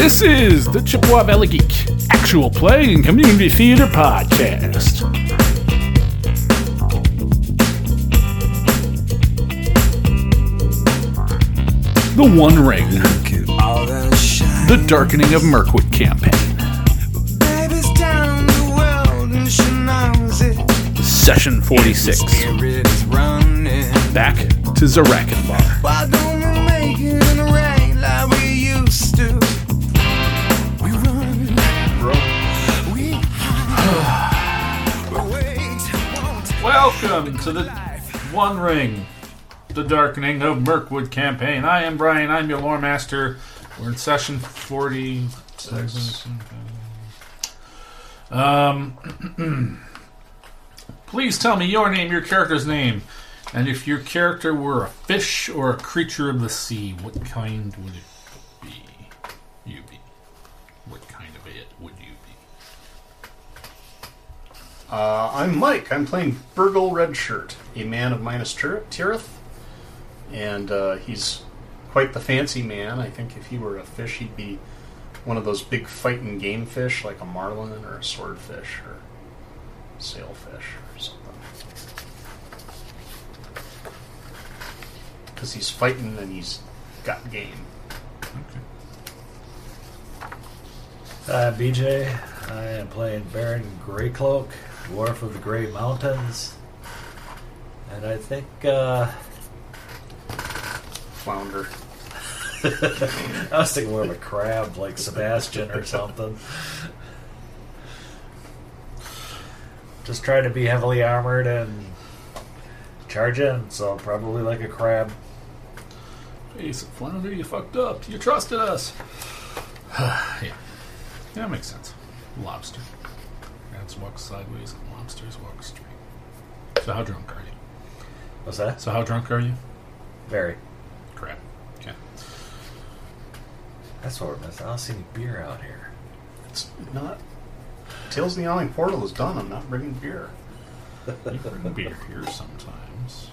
This is the Chippewa Valley Geek actual play and community theater podcast. The One Ring, the Darkening of Mirkwood campaign, Session 46. Back to Zirakinbar. Why Welcome to the One Ring, the Darkening of Mirkwood campaign. I am Brian. I'm your lore master. We're in session 46. Um, please tell me your name, your character's name, and if your character were a fish or a creature of the sea, what kind would it Uh, I'm Mike. I'm playing Burgle Redshirt, a man of Minas Tirith. And uh, he's quite the fancy man. I think if he were a fish, he'd be one of those big fighting game fish, like a marlin or a swordfish or sailfish or something. Because he's fighting and he's got game. Uh, BJ, I am playing Baron Greycloak, Dwarf of the Grey Mountains. And I think, uh, Flounder. I was thinking more of a crab like Sebastian or something. Just trying to be heavily armored and charge in, so probably like a crab. It, Flounder, you fucked up. You trusted us. yeah. That makes sense. Lobster. Rats walk sideways, and lobsters walk straight. So how drunk are you? What's that? So how drunk are you? Very. Crap. Okay. That's what we're missing. I don't see any beer out here. It's not. Tales of the Yawning Portal is done. I'm not bringing beer. You bring beer here sometimes.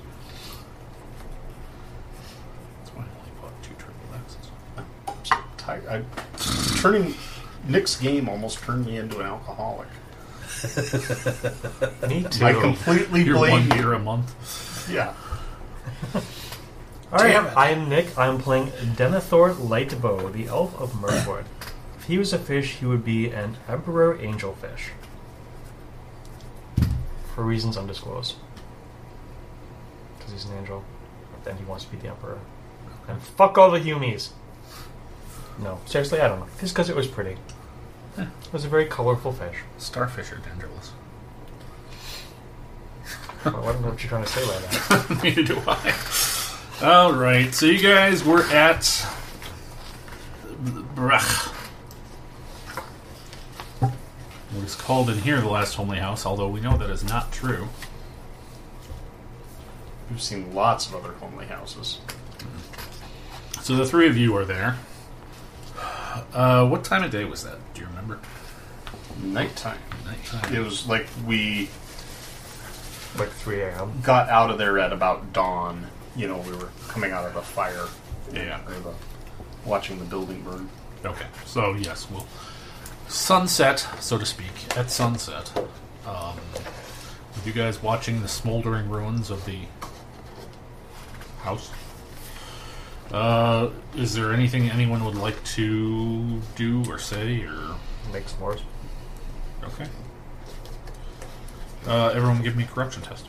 That's why I only bought two triple X's. I'm so tired. I, turning Nick's game almost turned me into an alcoholic. Me too. I completely You're one blame beer you. a month. Yeah. All right, Damn it. I'm Nick. I'm playing Denethor Lightbow, the elf of Mirkwood. if he was a fish, he would be an emperor angelfish. For reasons undisclosed. Because he's an angel. Then he wants to be the emperor. And fuck all the humies. No, seriously, I don't know. Just because it was pretty. It was a very colorful fish. Starfish are dangerous. I don't know what you're trying to say by that. Neither do I. All right, so you guys were at Brach. What is called in here the last homely house, although we know that is not true. We've seen lots of other homely houses. So the three of you are there. Uh, what time of day was that? Do you remember? Nighttime. Nighttime. It was like we like 3 a.m. got out of there at about dawn. You know, we were coming out of the fire. Yeah. Or the watching the building burn. Okay, so yes, we'll sunset, so to speak, at sunset. Um, with you guys watching the smoldering ruins of the house. Uh, is there anything anyone would like to do or say, or Make s'mores. okay? Uh, everyone, give me a corruption test.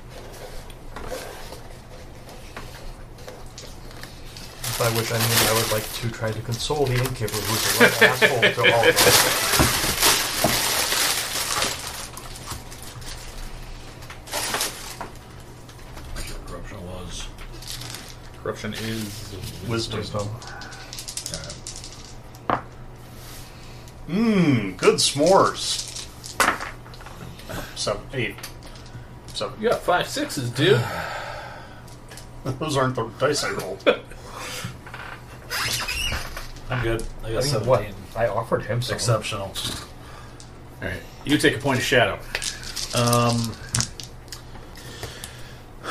By which I mean I would like to try to console the innkeeper who's a right asshole to all of us. Corruption was. Corruption is Wisdom. Wisdom. Mmm, good s'mores. Seven, eight. Seven. You got five sixes, dude. Those aren't the dice I rolled. I'm good. I got I mean, 17. what? I offered him some. Exceptional. All right, you take a point of shadow. Um,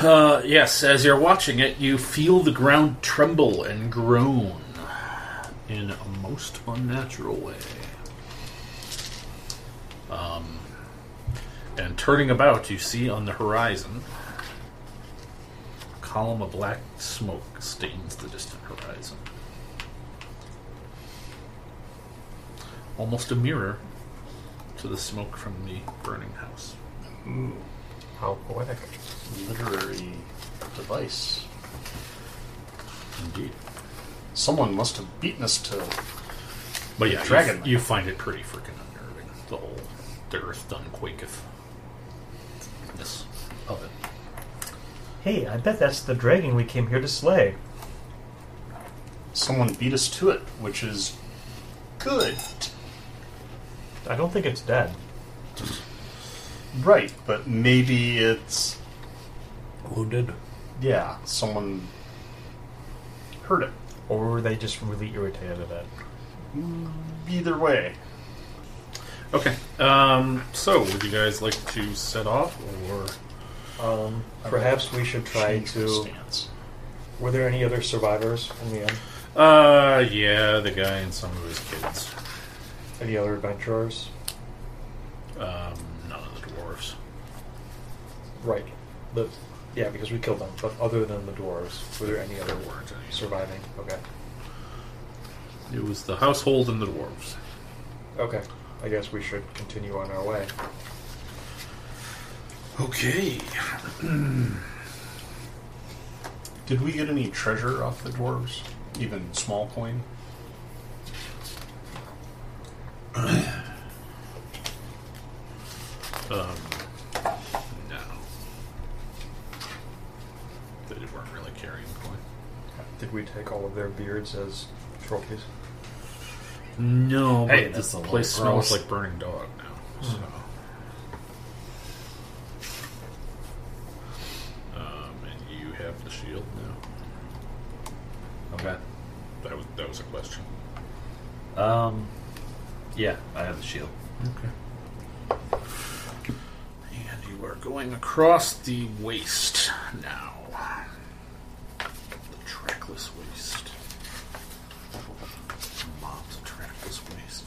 uh, yes, as you're watching it, you feel the ground tremble and groan. in a most unnatural way. Um, and turning about, you see on the horizon a column of black smoke stains the distant horizon. Almost a mirror to the smoke from the burning house. How poetic. Literary device. Indeed. Someone must have beaten us to. But yeah, Dragon. you, you find it pretty freaking unnerving. The whole the earth done quaketh. This of it. Hey, I bet that's the dragon we came here to slay. Someone beat us to it, which is good. I don't think it's dead. Right, but maybe it's. Wounded. Yeah, someone hurt it. Or were they just really irritated at it? Either way. Okay. Um, so would you guys like to set off or Um, perhaps we should try Change the to. stance. Were there any other survivors in the end? uh yeah, the guy and some of his kids. Any other adventurers? Um, none of the dwarves. Right. The, yeah, because we killed them. But other than the dwarves, were there any other There surviving? Okay. It was the household and the dwarves. Okay. I guess we should continue on our way. Okay. Did we get any treasure off the dwarves? Even small coin? Um, no. They weren't really carrying coin. Did we take all of their beards as trophies? No, Hey, but that's this a little place smells gross. like burning dog now. So. Um, and you have the shield now. Okay. That was that was a question. Um. Yeah, I have the shield. Okay. And you are going across the waste now. The trackless waste. Mob's trackless waste.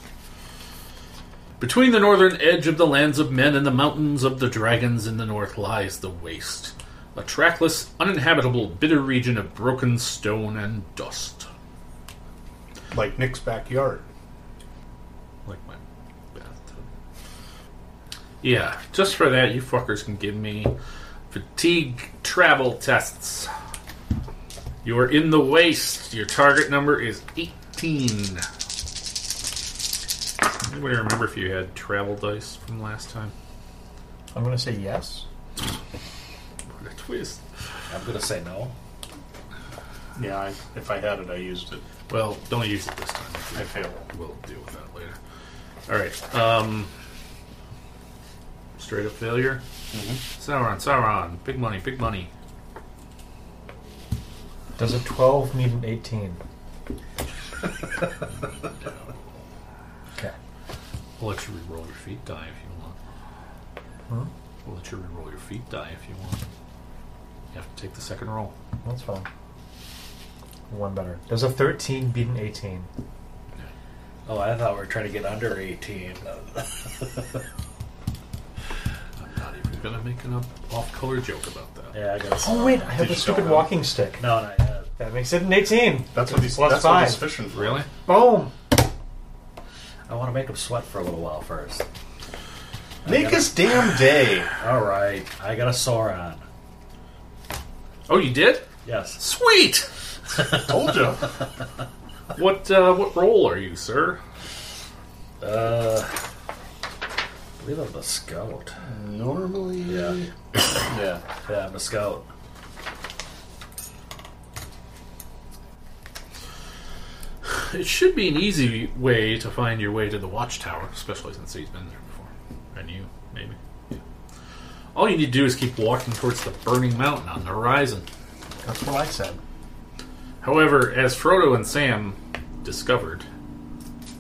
Between the northern edge of the lands of men and the mountains of the dragons in the north lies the waste. A trackless, uninhabitable, bitter region of broken stone and dust. Like Nick's backyard. Like my bathtub. Yeah, just for that, you fuckers can give me fatigue travel tests. You are in the waste. Your target number is 18. Anybody remember if you had travel dice from last time? I'm going to say yes. What a twist. I'm gonna say no. Yeah, I, if I had it, I used it. Well, don't use it this time. I failed. We'll deal with that later. Alright, um. Straight up failure. Sauron, Sauron. Big money, big money. Does a 12 meet an 18? okay. We'll let you re-roll your feet die if you want. Hmm? We'll let you re-roll your feet die if you want. You have to take the second roll. That's fine. One better. Does a 13 beat an 18? Oh, I thought we were trying to get under 18. I'm not even gonna make an off-color joke about that. yeah, I got. Oh, wait, I have Did the stupid walking stick. No, not yet. That makes it an 18. That's what he's, Plus that's what five. he's fishing for. Really? Boom! I want to make him sweat for a little while first. Make his damn day. All right, I got a Sauron. Oh, you did? Yes. Sweet. Told you. What uh, what role are you, sir? Uh, I believe I'm a scout. Normally. Yeah. Yeah. Yeah, I'm a scout. It should be an easy way to find your way to the watchtower, especially since he's been there before. And you, maybe. Yeah. All you need to do is keep walking towards the burning mountain on the horizon. That's what I said. However, as Frodo and Sam discovered,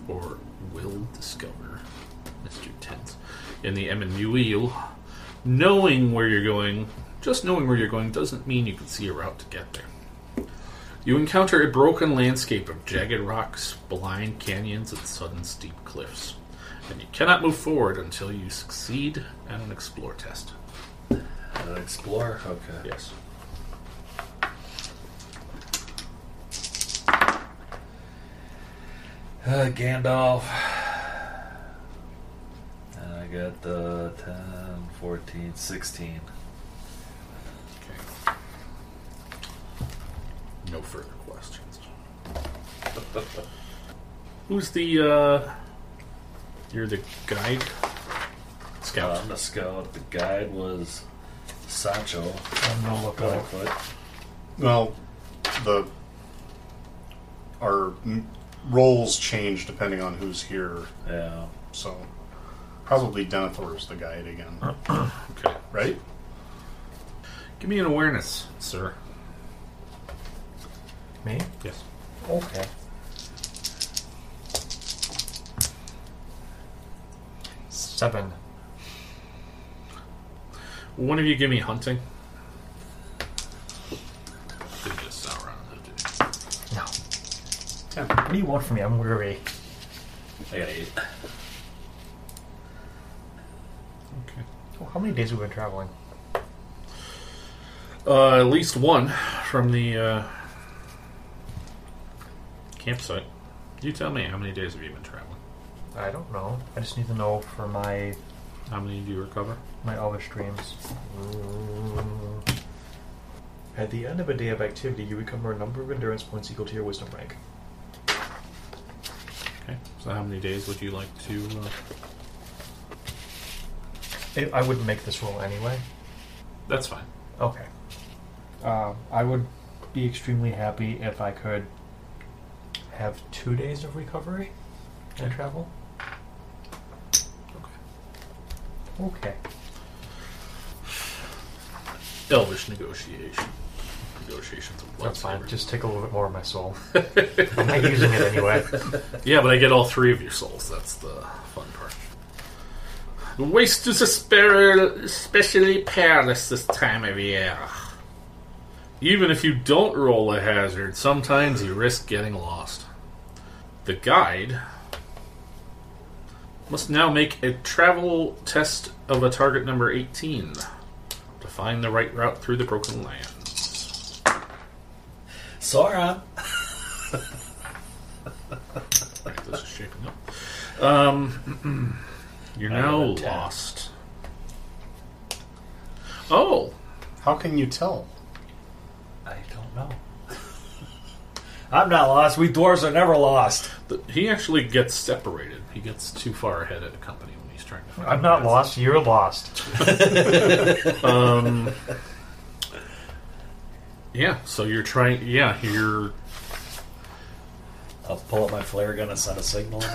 or will discover, Mr. Tense, in the Emmanuel, knowing where you're going, just knowing where you're going, doesn't mean you can see a route to get there. You encounter a broken landscape of jagged rocks, blind canyons, and sudden steep cliffs. And you cannot move forward until you succeed at an explore test. Uh, explore? Okay. Yes. Uh, Gandalf. And I got the 10, 14, 16. Okay. No further questions. Who's the, uh. You're the guide? Scout. Uh, I'm the scout. The guide was Sancho. I'm no lookout. Blackfoot. Well, the our m- roles change depending on who's here, Yeah. so probably Denethor is the guide again, okay. right? Give me an awareness, sir. Me? Yes. Okay. Seven. One of you give me hunting. Did get a sour did you? No. Ten. What do you want from me? I'm weary. I got 8. Okay. Oh, how many days have we been traveling? Uh, at least one from the uh, campsite. You tell me how many days have you been traveling? I don't know. I just need to know for my How many do you recover? my elvish dreams. At the end of a day of activity, you recover a number of endurance points equal to your wisdom rank. Okay. So how many days would you like to? Uh, I- I wouldn't make this roll anyway. that's fine. Okay. Um, I would be extremely happy if I could have two days of recovery and travel. Okay. Okay. Elvish negotiation. Negotiations of That's fine. lightsaber. Just take a little bit more of my soul. I'm not using it anyway. Yeah, but I get all three of your souls. That's the fun part. The waste is esper- especially perilous this time of year. Even if you don't roll a hazard, sometimes you risk getting lost. The guide must now make a travel test of a target number 18 to find the right route through the broken lands. Sauron! Right, this is shaping up. Um, you're I now have a ten. lost. Oh, How can you tell? I don't know. I'm not lost. We dwarves are never lost. the, he actually gets separated. He gets too far ahead of the company when he's trying to find. I'm not the lost. You're lost. Um, yeah. So you're trying. Yeah, you're. I'll pull up my flare gun and send a signal.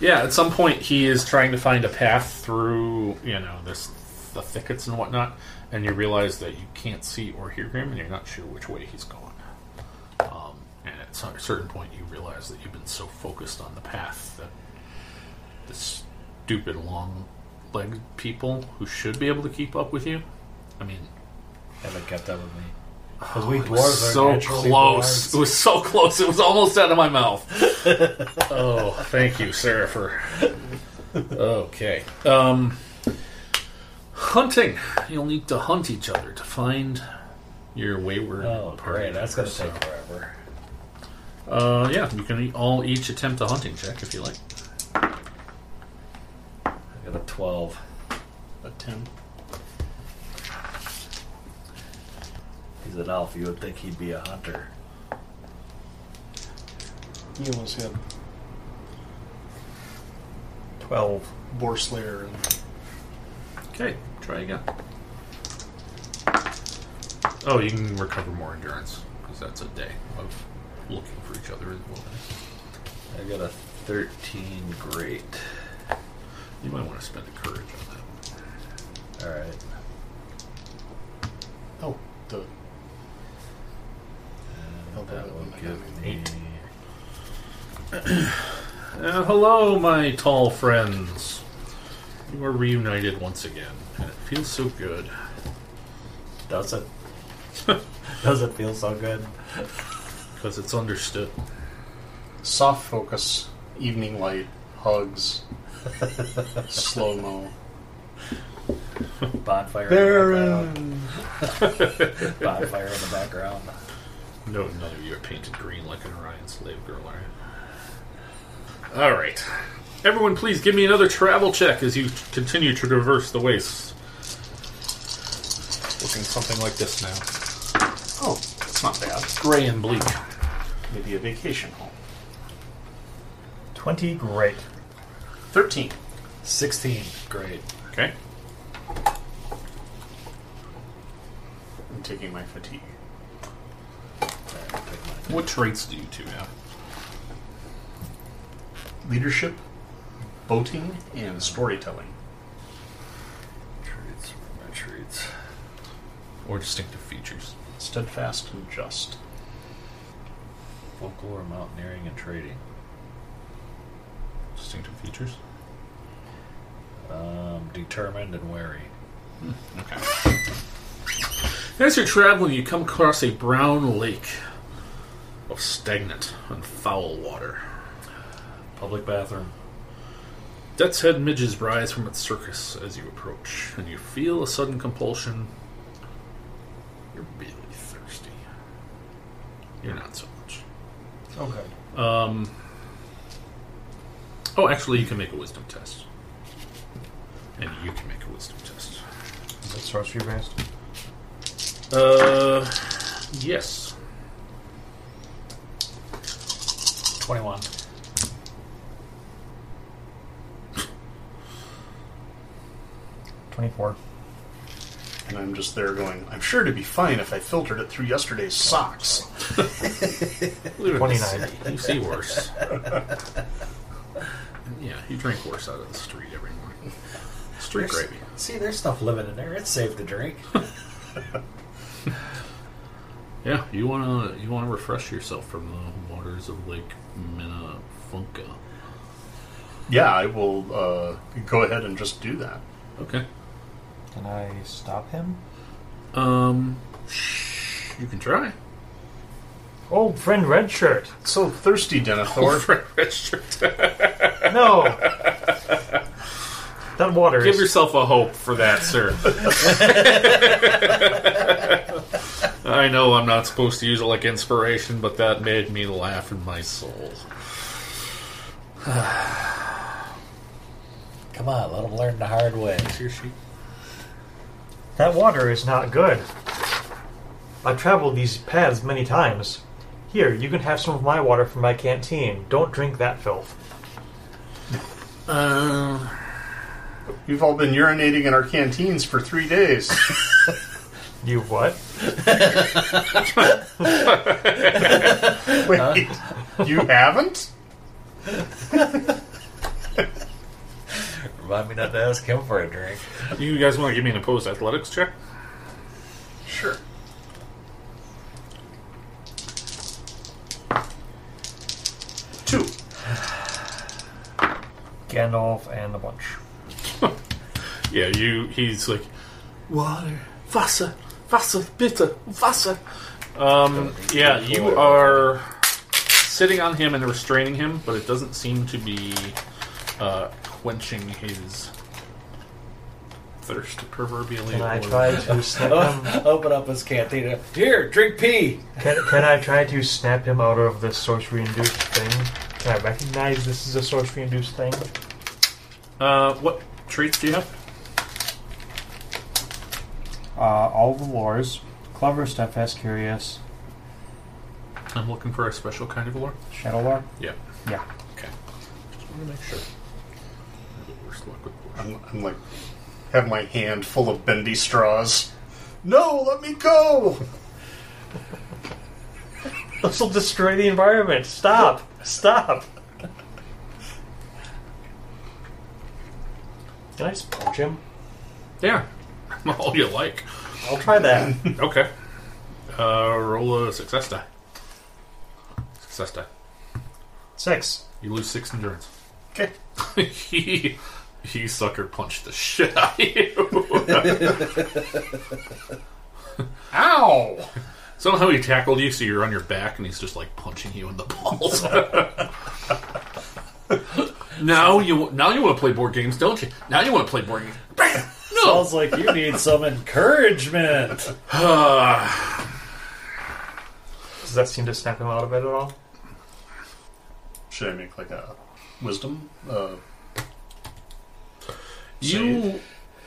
Yeah. At some point, he is trying to find a path through. You know this the thickets and whatnot, and you realize that you can't see or hear him, and you're not sure which way he's going. At some- a certain point, you realize that you've been so focused on the path that the stupid long-legged people who should be able to keep up with you. I mean, Haven't kept up with me. Because we it dwarves so close. It was so close. It was almost out of my mouth. oh, thank you, Sarah, for. Okay. Um, hunting. You'll need to hunt each other to find your wayward. Oh, great. That's going to members, take forever. Uh, yeah, you can all each attempt a hunting check if you like. I got a 12. A ten. He's an elf. You would think he'd be a hunter. You almost had Twelve. Boar Slayer and Okay, try again. Oh, you can recover more endurance because that's a day of looking for each other in the wilderness. I got a 13 great. You might want to spend a courage on that. one. Alright. oh the And Oh, that that will give me. Uh, hello, my tall friends. You are reunited once again, and it feels so good. Does it? Does it feel so good? because it's understood. Soft focus, evening light, hugs, slow mo. Bonfire in the background. Bonfire in the background. No, none of you are painted green like an Orion slave girl, are you? All right. Everyone, please give me another travel check as you continue to traverse the wastes. Looking something like this now. Oh, it's not bad. Gray and bleak. Maybe a vacation home. 20, great. 13. 16. Great. Okay. I'm taking my fatigue. There, pick mine. What traits do you two have? Leadership, boating, and storytelling. Traits, are my treats? Or distinctive features? Steadfast and just. Folklore, mountaineering, and trading. Distinctive features? Um, determined and wary. Okay. As you're traveling, you come across a brown lake of stagnant and foul water. Public bathroom. Death's head midges rise from its surface as you approach, and you feel a sudden compulsion. You're really thirsty. You're not so. Okay. Um. Oh, actually, you can make a wisdom test. And you can make a wisdom test. Is it sorcery based? Uh, yes. 21. Twenty-four. And I'm just there going, I'm sure to be fine if I filtered it through yesterday's socks. Believe it, 29. You see worse. yeah, you drink worse out of the street every morning. Street There's- gravy. See, there's stuff living in there. It's safe to drink. Yeah, you wanna you wanna refresh yourself from the waters of Lake Minnetonka. Yeah, I will uh, go ahead and just do that. Okay. Can I stop him? Um, you can try. Old friend Redshirt. So thirsty, Denethor. No. that water is. Give is. yourself a hope for that, sir. I know I'm not supposed to use it like inspiration, but that made me laugh in my soul. Come on, let them learn the hard way. Here she. That water is not good. I've traveled these paths many times. Here, you can have some of my water from my canteen. Don't drink that filth. Uh, We've all been urinating in our canteens for three days. You what? Wait, you haven't? Remind me not to ask him for a drink. you guys want to give me an opposed athletics check? Sure. Two. Gandalf and a bunch. Yeah, you. He's like water, Wasser, Wasser, bitte, Wasser. Um, yeah, you are sitting on him and restraining him, but it doesn't seem to be uh, quenching his thirst, proverbially. Can I or- try to snap him? Open up his canteen. Here, drink pee. Can, can I try to snap him out of this sorcery-induced thing? Can I recognize this is a sorcery-induced thing? Uh, what traits do you have? Uh, all the lores. Clever, steadfast, curious. I'm looking for a special kind of lore. Shadow lore? Yeah. Yeah. Okay. Just want to make sure. I have the worst luck with lore. I'm, I'm like, have my hand full of bendy straws. No, let me go! This will destroy the environment. Stop. Stop. Can I just punch him? Yeah. All you like. I'll try that. Okay. Uh, roll a success die. Success die. Six. You lose six endurance. Okay. he he sucker punched the shit out of you. Ow! Somehow he tackled you, so you're on your back, and he's just like punching you in the balls. now you now you want to play board games, don't you? Now you want to play board games. Bam! No. Sounds like you need some encouragement. Uh, Does that seem to snap him out of it at all? Should I make like a wisdom? Uh, you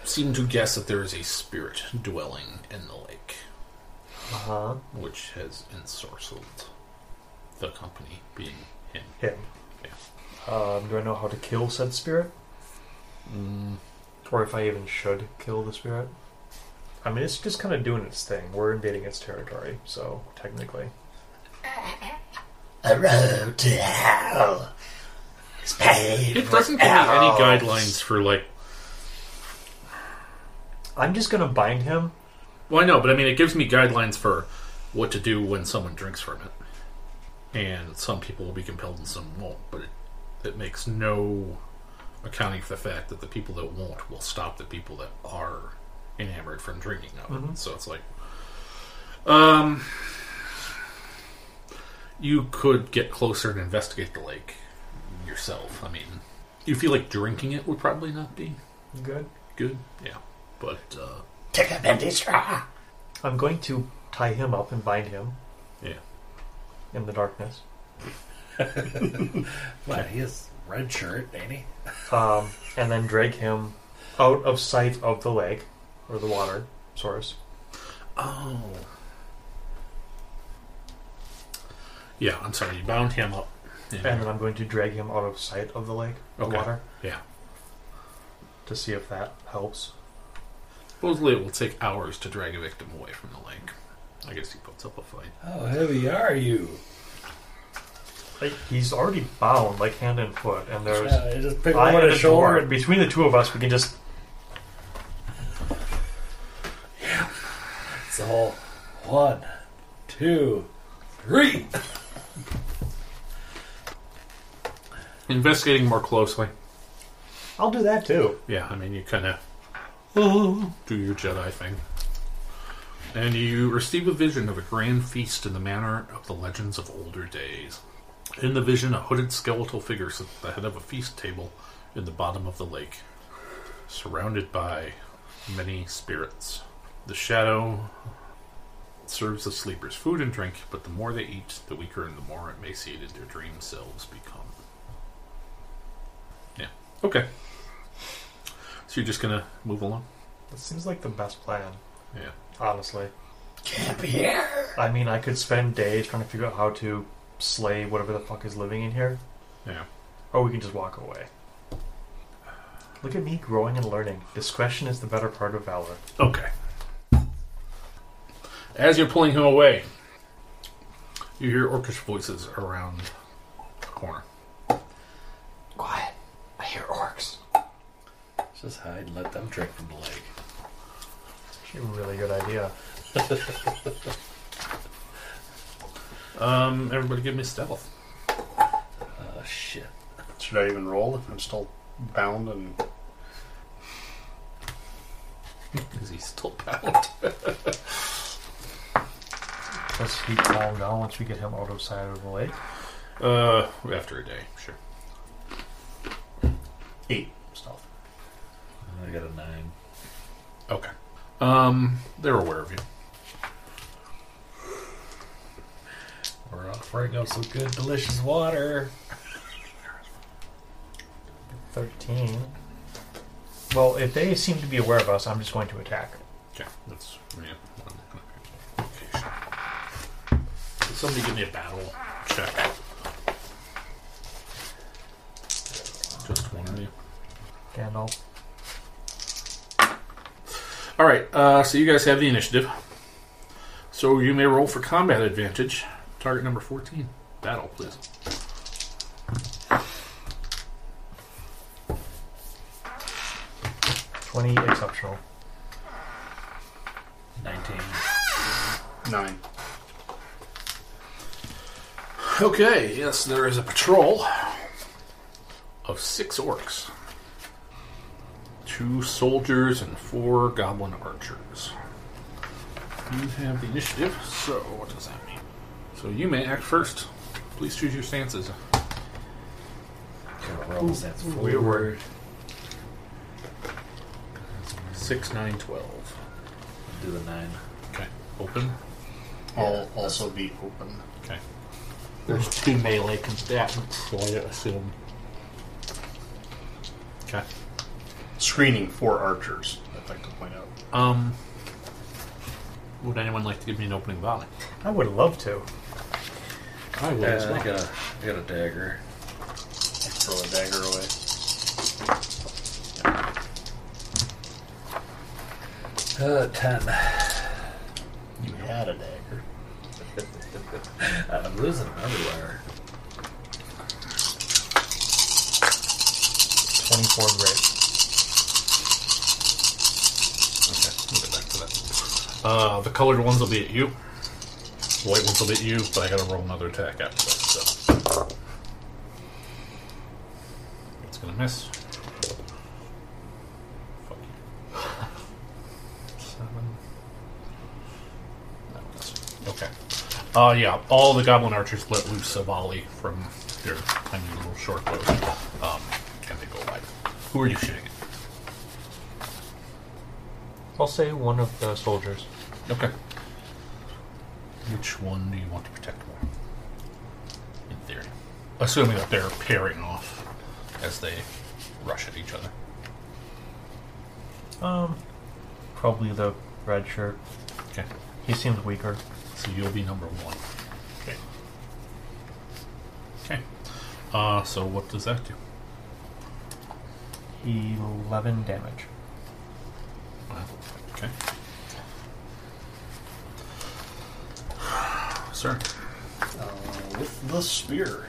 seem to guess that there is a spirit dwelling in the lake, Uh huh. which has ensorcelled the company, being him. Him. Yeah. Um, do I know how to kill said spirit? Mm, Or if I even should kill the spirit? I mean, it's just kind of doing its thing. We're invading its territory, so technically. A road to hell is paved it doesn't give me any guidelines for like. I'm just gonna bind him. Well, I know, but I mean, it gives me guidelines for what to do when someone drinks from it, and some people will be compelled and some won't. But it, it makes no accounting for the fact that the people that won't will stop the people that are enamored from drinking of it. Mhm. So it's like, um, you could get closer and investigate the lake yourself. I mean, you feel like drinking it would probably not be Good. good. Yeah, but uh, Take a empty straw. I'm going to tie him up and bind him yeah. in the darkness. What? He has red shirt, ain't he? Um, and then drag him out of sight of the lake or the water source. Oh. Yeah, I'm sorry. You bound him up. Yeah. And then I'm going to drag him out of sight of the lake, the Okay. water, yeah. to see if that helps. Supposedly it will take hours to drag a victim away from the lake. I guess he puts up a fight. How heavy are you? Like, he's already bound, like hand and foot, and there's Yeah, you just pick I him and on a door, shore. and between the two of us, we can just It's all one, two, three. Investigating more closely. I'll do that too. Yeah, I mean, you kind of do your Jedi thing. And you receive a vision of a grand feast in the manner of the legends of older days. In the vision, a hooded skeletal figure sits at the head of a feast table in the bottom of the lake, surrounded by many spirits. The shadow serves the sleepers food and drink, but the more they eat, the weaker and the more emaciated their dream selves become. Yeah. Okay. So you're just gonna move along? That seems like the best plan, Yeah. honestly. Can't be here. I mean, I could spend days trying to figure out how to slay whatever the fuck is living in here, Yeah. or we can just walk away. Look at me growing and learning. Discretion is the better part of valor. Okay. As you're pulling him away, you hear orcish voices around the corner. Quiet. I hear orcs. Just hide and let them drink from the lake. Actually, a really good idea. Um, everybody give me stealth. Oh shit. should I even roll if I'm still bound and Is he still bound? Let's keep calm down once we get him out of sight of the lake? uh, after a day, sure. eight stealth? I got a nine. Okay. Um, they're aware of you. We're offering up some good, delicious water. 13. Well, if they seem to be aware of us, I'm just going to attack. Okay, that's yeah. Okay, sure. Somebody give me a battle check. Just one of you. Gandalf. All right, uh, so you guys have the initiative. So you may roll for combat advantage. Target number 14. Battle, please. Twenty exceptional. Nineteen. Nine. Okay, yes, there is a patrol of six orcs, two soldiers, and four goblin archers. You have the initiative, so what does that mean? So you may act first. Please choose your stances. Gotta roll that's we were- forward. 6, 9, 12. Do the nine. Okay. Open. I'll also be open. Okay. There's two melee combatants, so I assume. Okay. Screening for archers, I'd like to point out. Um. Would anyone like to give me an opening volley? I would love to. I will Yeah, as I well. got a, I got a dagger. Throw a dagger away. Uh, ten. You had a dagger. I'm losing them everywhere. 24 great. Okay, we'll get back to that. Uh, the colored ones will be at you. The white ones will be at you, but I gotta roll another attack after that, so. It's gonna miss. Fuck you. Seven. Okay. Uh, yeah, all the goblin archers let loose a volley from their tiny little short bows. Um, and they go wide. Who are you shooting at? I'll say one of the soldiers. Okay. Which one do you want to protect more? In theory. Assuming that they're pairing off as they rush at each other. Um, probably the red shirt. Okay. He seems weaker. So you'll be number one. Okay. Okay. Uh, so what does that do? 11 damage. Wow. Okay. Sir. Uh, with the spear.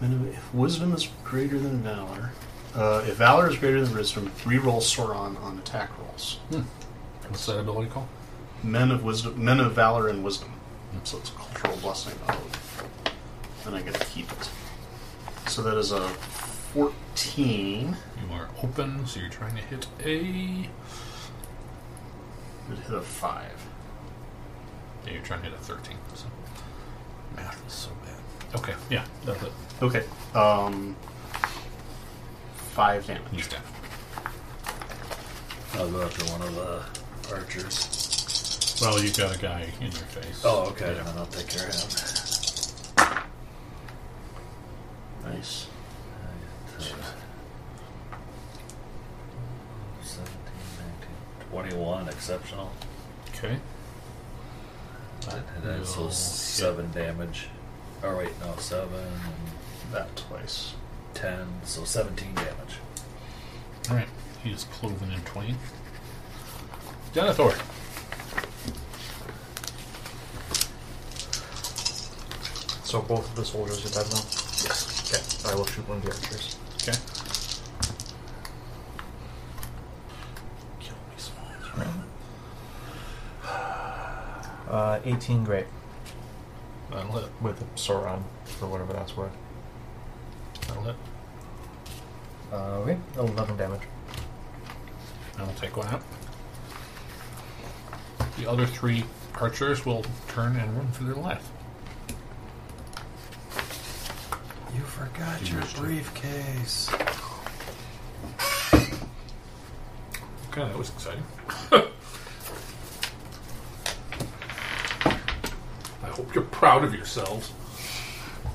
Then If wisdom is greater than valor, uh, if valor is greater than wisdom, reroll Sauron on attack rolls. What's that ability called? Men of wisdom, men of valor and wisdom. So it's a cultural blessing. And I get to keep it. So that is a fourteen. You are open, so you're trying to hit a. It hit a five. Yeah, you're trying to hit a 13. So. Math is so bad. Okay, yeah, that's it. Okay. Um, five damage. He's down. I'll go after one of the archers. Well, you've got a guy in your face. Oh, okay. Yeah. Then I'll take care of him. Nice. Uh, 17, 19, 21, exceptional. Okay. And that's so seven damage. Oh wait, no, seven and That twice. ten, so seventeen damage. Alright, he is cloven in twain. Denethor. So both of the soldiers are dead now? Yes. Okay. I will shoot one of the archers. Okay. Kill me, Smalls. Uh, 18 great. That'll hit. With Sauron, for whatever that's worth. That'll hit. Uh, okay. 11 damage. I will take one out. The other three archers will turn and run for their life. You forgot your briefcase. Okay, that was exciting. I hope you're proud of yourselves.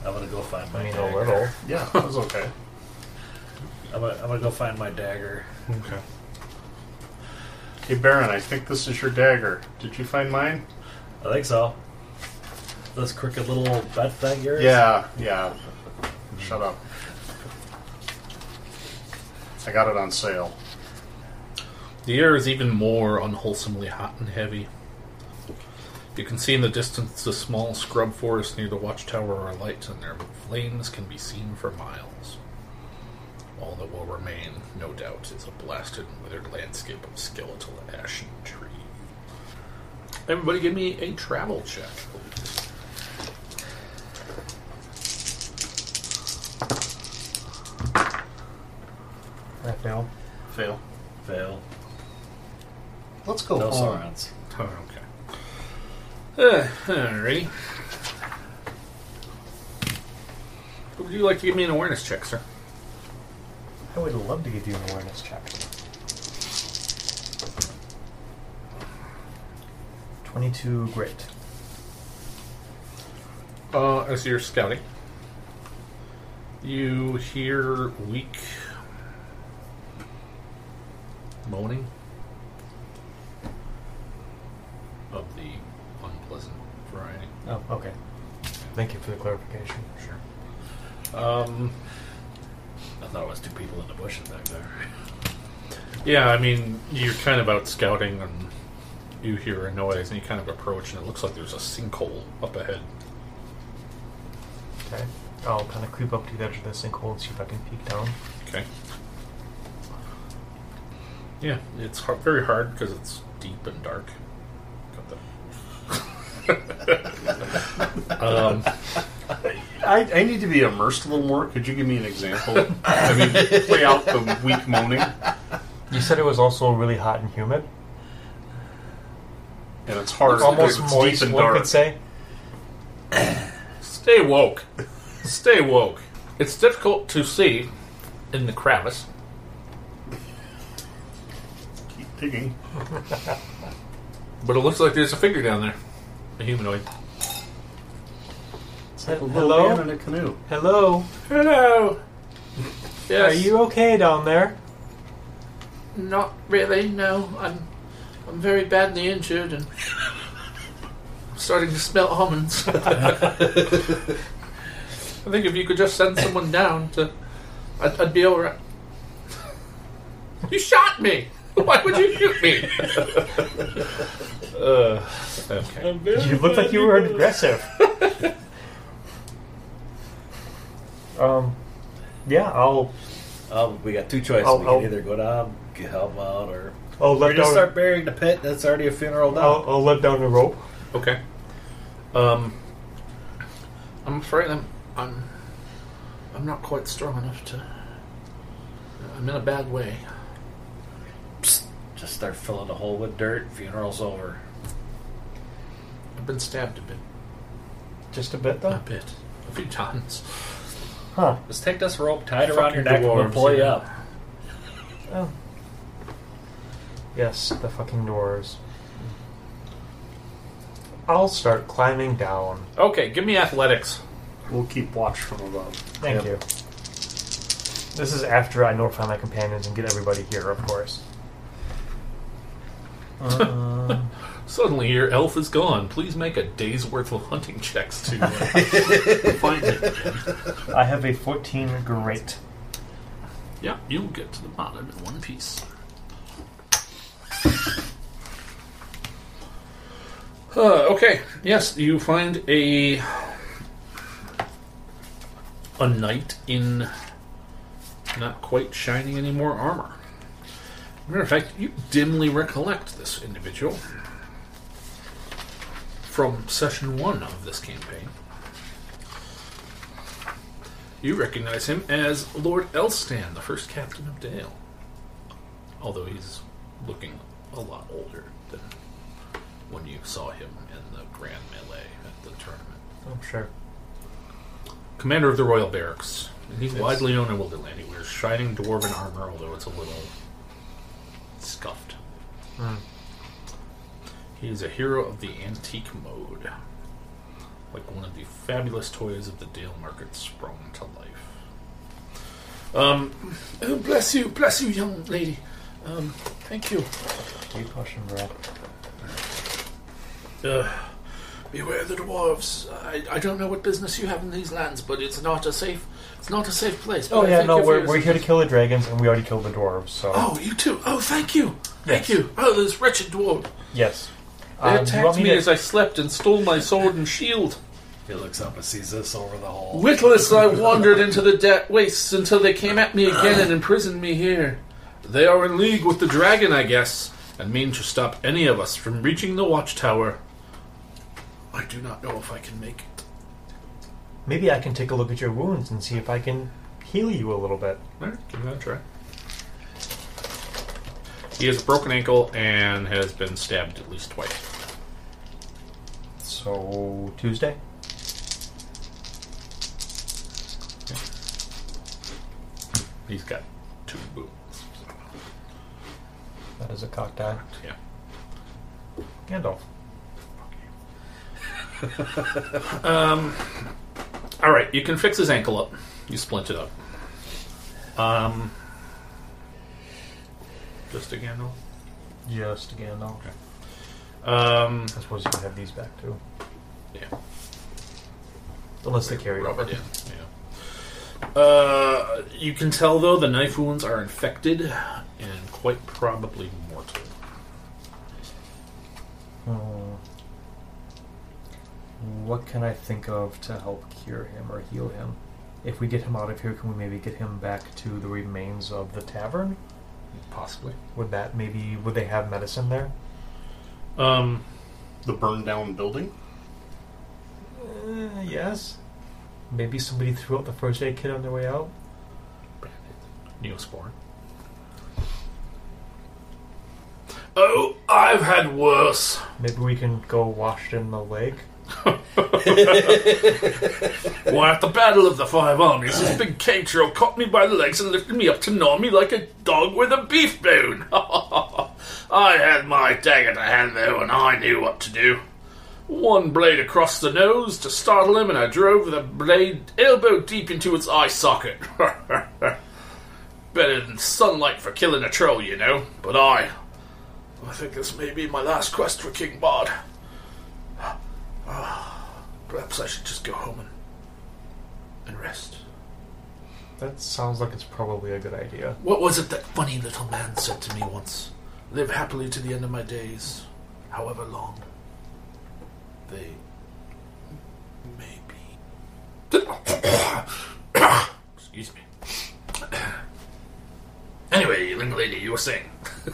I'm gonna go find my I mean, a dagger. little. Yeah, that was okay. I'm gonna, I'm gonna go find my dagger. Okay. Hey, Baron, I think this is your dagger. Did you find mine? I think so. This crooked little bed thing yours? Yeah, yeah. Shut up. I got it on sale. The air is even more unwholesomely hot and heavy. You can see in the distance the small scrub forest near the watchtower are alight, and their flames can be seen for miles. All that will remain, no doubt, is a blasted and withered landscape of skeletal ash and tree. Everybody give me a travel check. Fail. Fail. Fail. Let's go No home. Saurons. Oh, okay. Uh, alrighty. Would you like to give me an awareness check, sir? I would love to give you an awareness check. 22 great. Uh, as you're scouting, you hear weak moaning of the unpleasant variety. Oh, okay. Thank you for the clarification. Sure. Um, I thought it was two people in the bushes back there. yeah, I mean, you're kind of out scouting and you hear a noise and you kind of approach and it looks like there's a sinkhole up ahead. Okay. I'll kind of creep up to the edge of the sinkhole and see if I can peek down. Okay. Yeah, it's hard, very hard because it's deep and dark. Got the. um, I, I need to be immersed a little more. Could you give me an example? I mean, play out the weak moaning, You said it was also really hot and humid. and it's hard. Almost it's moist, deep and one dark. could say. stay woke. Stay woke. It's difficult to see in the crevice. Digging. But it looks like there's a figure down there. A humanoid. It's like a little Hello? man in a canoe. Hello. Hello. Yes. Are you okay down there? Not really. No, I'm. I'm very badly injured and I'm starting to smell almonds. I think if you could just send someone down to, I'd, I'd be alright. You shot me. Why would you shoot me? uh, okay. You looked like you were aggressive. um, yeah, I'll Um, we got two choices. I'll- we can I'll- either go down, get help out, or I'll or let just start burying the pit. That's already a funeral down. I'll, I'll let down the rope. Okay. Um, I'm afraid I'm I'm I'm not quite strong enough to. I'm in a bad way. Psst, just start filling the hole with dirt. Funeral's over. I've been stabbed a bit, Just a bit though? a bit, a few times. Huh. Just take this rope, tie it around your Fucking neck, and we'll dwarves, pull you yeah. up. Oh. Yes, the fucking doors. I'll start climbing down. Okay, give me athletics. We'll keep watch from above. Thank Yep. you. This is after I notify my companions and get everybody here, of course. Uh, Suddenly, your elf is gone. Please make a day's worth of hunting checks to uh, find him again. I have a 14 great. Yeah, you'll get to the bottom in one piece. Uh, okay. Yes, you find a a knight in not quite shiny anymore armor. Matter of fact, you dimly recollect this individual from session one of this campaign. You recognize him as Lord Elstan, the first captain of Dale. Although he's looking a lot older than when you saw him in the Grand Melee at the tournament. Oh, sure. Commander of the Royal Barracks. And he's Yes. widely known in Wilderland. He wears shining dwarven armor, although it's a little scuffed. Hmm. He is a hero of the antique mode. Like one of the fabulous toys of the Dale Market sprung to life. Um, oh, bless you, bless you, young lady. Um, thank you. Deep potion breath. Uh, beware the dwarves. I, I don't know what business you have in these lands, but it's not a safe. It's not a safe place. Oh I yeah, thank no, you we're, your we're here to kill the dragons, and we already killed the dwarves. So Oh, you too. Oh, thank you. Thank Yes. you. Oh, this wretched dwarf. yes, They Um, you attacked want me, me to- as I slept and stole my sword and shield. He looks up and sees this over the hall. Witless, I wandered into the de- wastes until they came at me again and imprisoned me here. They are in league with the dragon, I guess, and mean to stop any of us from reaching the watchtower. I do not know if I can make it. maybe I can take a look at your wounds and see if I can heal you a little bit. All right, give that a try. He has a broken ankle and has been stabbed at least twice. So Tuesday. He's got two wounds. That is a cocked eye. Yeah. Gandalf. Um, all right, you can fix his ankle up. You splint it up. Um, just a Gandalf. Just a Gandalf. Um, I suppose you can have these back too, yeah, unless they carry rub over. it in. Yeah. Uh, you can tell though the knife wounds are infected and quite probably mortal. Hmm. What can I think of to help cure him or heal him? If we get him out of here, can we maybe get him back to the remains of the tavern? Possibly. Would that maybe would they have medicine there? Um, The burned down building? Uh, yes. Maybe somebody threw out the first aid kit on their way out. Neosporin. Oh, I've had worse. Maybe we can go wash it in the lake. Why, at the Battle of the Five Armies, this big cave troll caught me by the legs and lifted me up to gnaw me like a dog with a beef bone. I had my dagger to hand, though, and I knew what to do. One blade across the nose to startle him, and I drove the blade elbow deep into its eye socket. Better than sunlight for killing a troll, you know. But I. I think this may be my last quest for King Bard. Perhaps I should just go home and, and rest. That sounds like it's probably a good idea. What was it that funny little man said to me once? Live happily to the end of my days, however long they may be. Excuse me. Anyway, young lady, you were saying.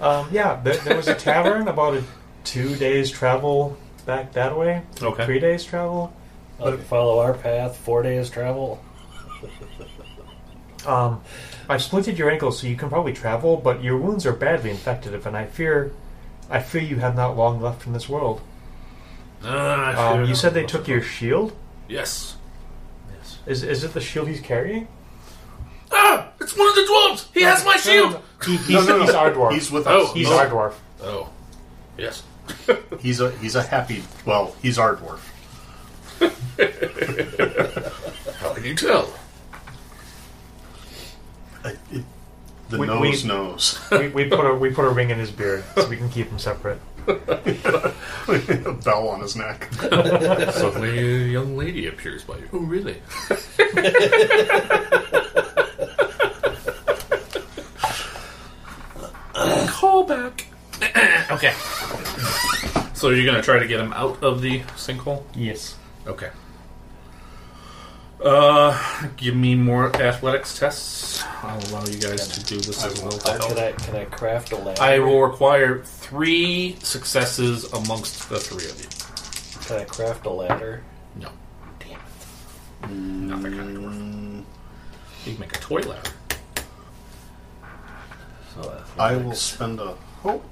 Um, yeah, there, there was a tavern about a two days travel back that way. Okay. Three days travel. Let it follow our path. Four days travel. Um, I splinted your ankle, so you can probably travel, but your wounds are badly infected, and I fear, I fear you have not long left in this world. Ah, Um, you said they took your shield. Yes. Yes. Is is it the shield he's carrying? Ah! It's one of the dwarves! He has my shield! He, he's, No, no, no. he's our dwarf. He's with Oh, us. He's Oh. our dwarf. Oh. Yes. He's a he's a happy. Well, he's our dwarf. How can you tell? Uh, it- the We- nose we- knows. we, we put a we put a ring in his beard so we can keep him separate. a bell on his neck. Suddenly a young lady appears by you. Oh, really? Call back. okay. So you're gonna try to get him out of the sinkhole? Yes. Okay. Uh, give me more athletics tests. I'll allow you guys to do this as well. Uh, can I can I craft a ladder? I will require three successes amongst the three of you. Can I craft a ladder? No. Damn it. Not that kind of dwarf. You can make a toy ladder. So I will athletics. spend a hope,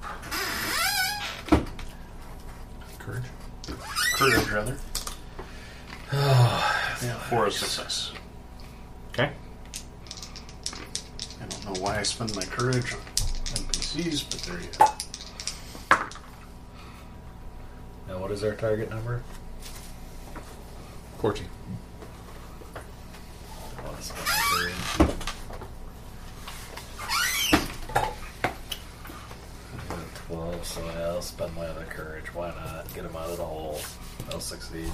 Courage. courage rather, yeah, for a success. Okay. I don't know why I spend my courage on NPCs, but there you go. Now, what is our target number? 14. Oh, it's Twelve, so I'll spend my other courage. Why not? Get him out of the hole. I'll succeed.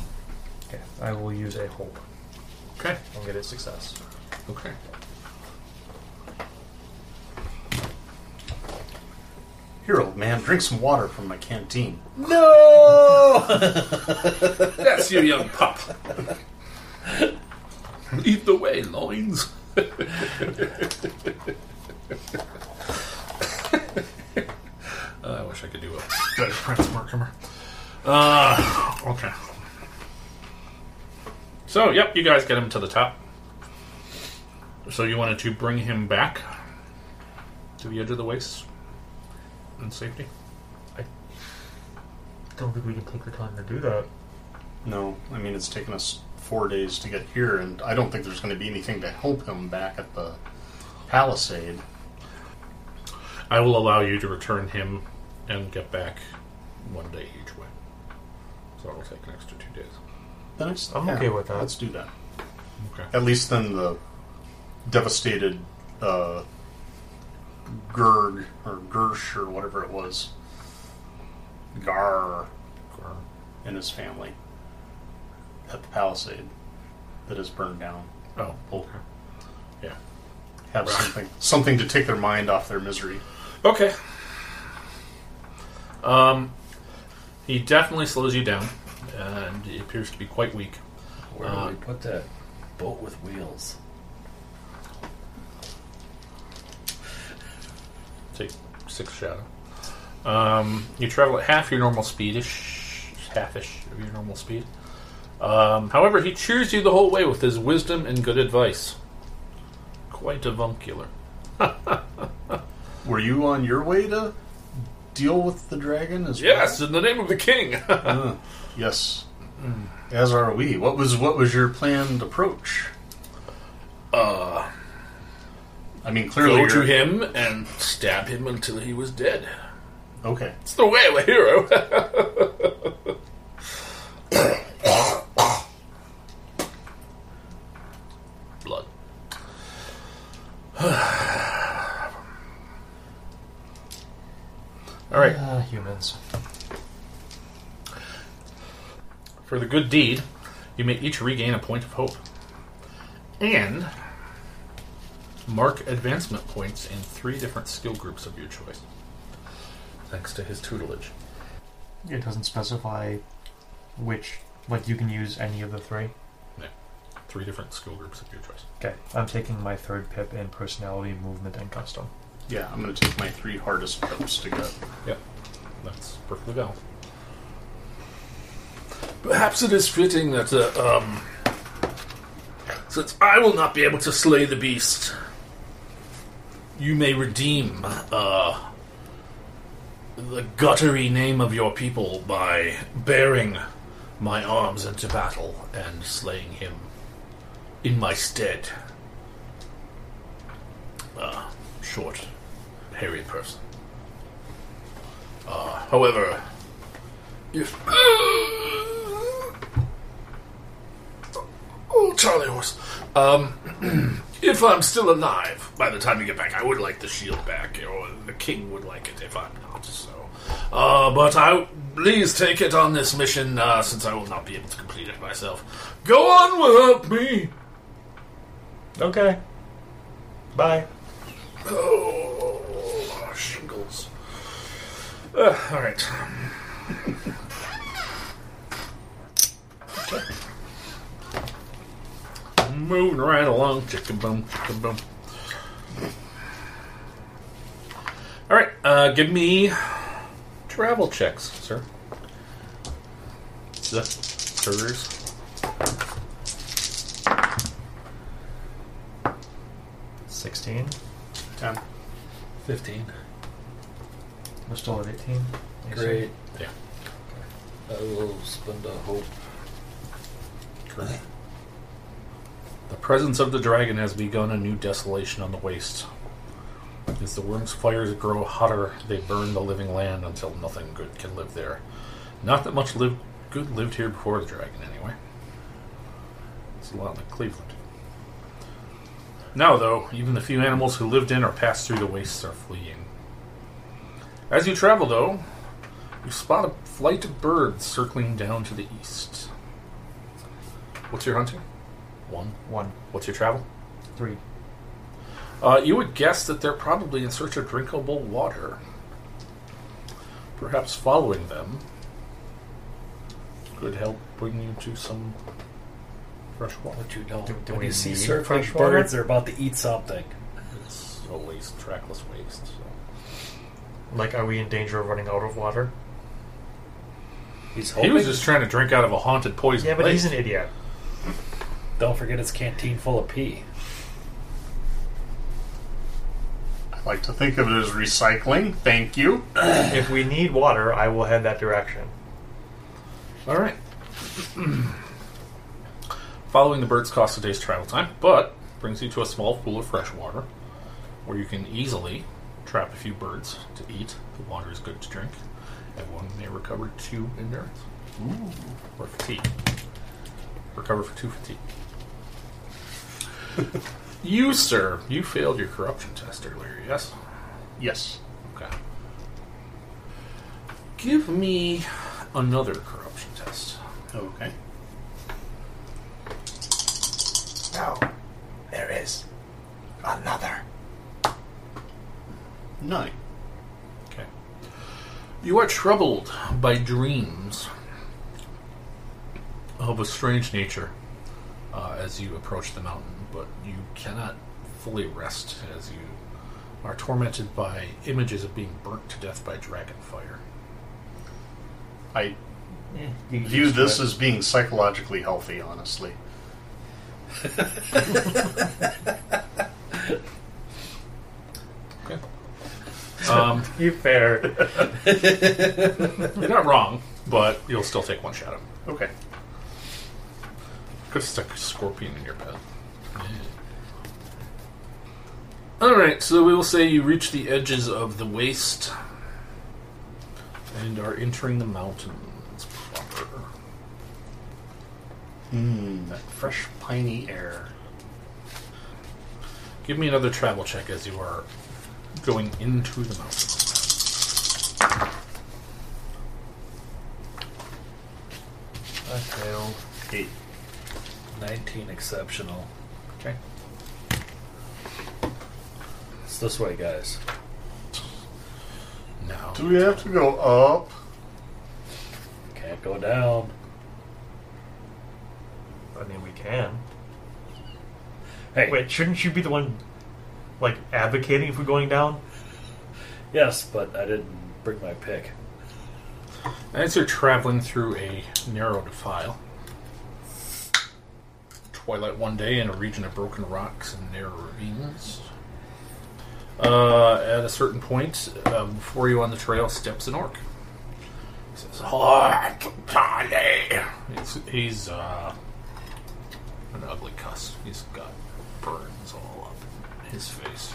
Okay. I will use a hope Okay. and get a success. Okay. Here, old man, drink some water from my canteen. No! That's you, young pup. Lead the way, loins. I wish I could do a better Prince Mortimer. Uh, okay. So, yep, you guys get him to the top. So you wanted to bring him back. to the edge of the wastes in safety. I don't think we can take the time to do that. No, I mean it's taken us four days to get here, and I don't think there's going to be anything to help him back at the palisade. I will allow you to return him and get back one day each way. So it'll take an extra two days. Then it's, I'm okay with that. Let's do that. Okay. At least then the devastated uh, Gerg or Gersh or whatever it was, Gar and his family at the palisade that has burned down. Oh, okay. Yeah. Have something something to take their mind off their misery. Okay. Um, he definitely slows you down, and he appears to be quite weak. Where Uh, do we put that boat with wheels? Take six shadow. Um, you travel at half your normal speedish, halfish of your normal speed. Um, however, he cheers you the whole way with his wisdom and good advice. Quite avuncular. Were you on your way to deal with the dragon as well? Yes, in the name of the king. Uh, yes. As are we. What was what was your planned approach? uh, I mean, clearly go to him and stab him until he was dead. Okay. It's the way of a hero. Blood. All right. Ah, humans. For the good deed, you may each regain a point of hope. And mark advancement points in three different skill groups of your choice. Thanks to his tutelage. It doesn't specify which. Like, you can use any of the three. Three different skill groups of your choice. Okay. I'm taking my third pip in personality, movement, and custom. Yeah, I'm going to take my three hardest pips to get. Yep. That's perfectly valid. Perhaps it is fitting that, uh, um, since I will not be able to slay the beast, you may redeem, uh, the guttery name of your people by bearing my arms into battle and slaying him in my stead. Uh, short, hairy person. Uh, however, if oh Charlie horse, um, if I'm still alive by the time you get back, I would like the shield back, or the king would like it if I'm not. So, uh, but I please take it on this mission uh, since I will not be able to complete it myself. Go on without me. Okay. Bye. Oh, Uh, all right. Moving right along, chicken boom, chicken boom. All right, uh, give me travel checks, sir. The couriers. Sixteen. Ten. Fifteen. We're still at eighteen. Great. Yeah. I will spend a hope. The presence of the dragon has begun a new desolation on the waste. As the worm's fires grow hotter, they burn the living land until nothing good can live there. Not that much live, good lived here before the dragon, anyway. It's a lot like Cleveland. Now, though, even the few animals who lived in or passed through the wastes are fleeing. As you travel, though, you spot a flight of birds circling down to the east. What's your hunting? One. One. What's your travel? Three. Uh, you would guess that they're probably in search of drinkable water. Perhaps following them could help bring you to some fresh water. What you know? Do- do we you see need surfing fresh water? birds, they're about to eat something. It's always trackless waste. So. Like, are we in danger of running out of water? He's He was just trying to drink out of a haunted poison. Yeah, but lake. he's an idiot. Don't forget his canteen full of pee. I like to think of it as recycling. Thank you. If we need water, I will head that direction. All right. Following the birds costs a day's travel time, but brings you to a small pool of fresh water where you can easily trap a few birds to eat. The water is good to drink. Everyone may recover two endurance. Ooh. Or fatigue. Recover for two fatigue. you, sir, you failed your corruption test earlier, yes? Yes. Okay. Give me another corruption test. Okay. No, there is another. Nine. Okay. You are troubled by dreams of a strange nature uh, as you approach the mountain, but you cannot fully rest as you are tormented by images of being burnt to death by dragon fire. I You view this it. as being psychologically healthy, honestly. Okay. Um, You fair. you're not wrong, but you'll still take one shadow. Okay. Could have stuck a scorpion in your bed. Alright, so we will say you reach the edges of the waste and are entering the mountains proper. Mmm, that fresh piney air. Give me another travel check as you are going into the mountain. I failed. Eight. 19 exceptional. Okay. It's this way, guys. Now, Do we have to go up? Can't go down. I mean, we can. Hey, Wait, shouldn't you be the one, like, advocating for going down? yes, but I didn't bring my pick. as you're traveling through a narrow defile, twilight one day in a region of broken rocks and narrow ravines. Uh, at a certain point, uh, before you on the trail steps an orc. He says, "Oh, Charlie." He's, he's uh, an ugly cuss. He's got burns all up his face.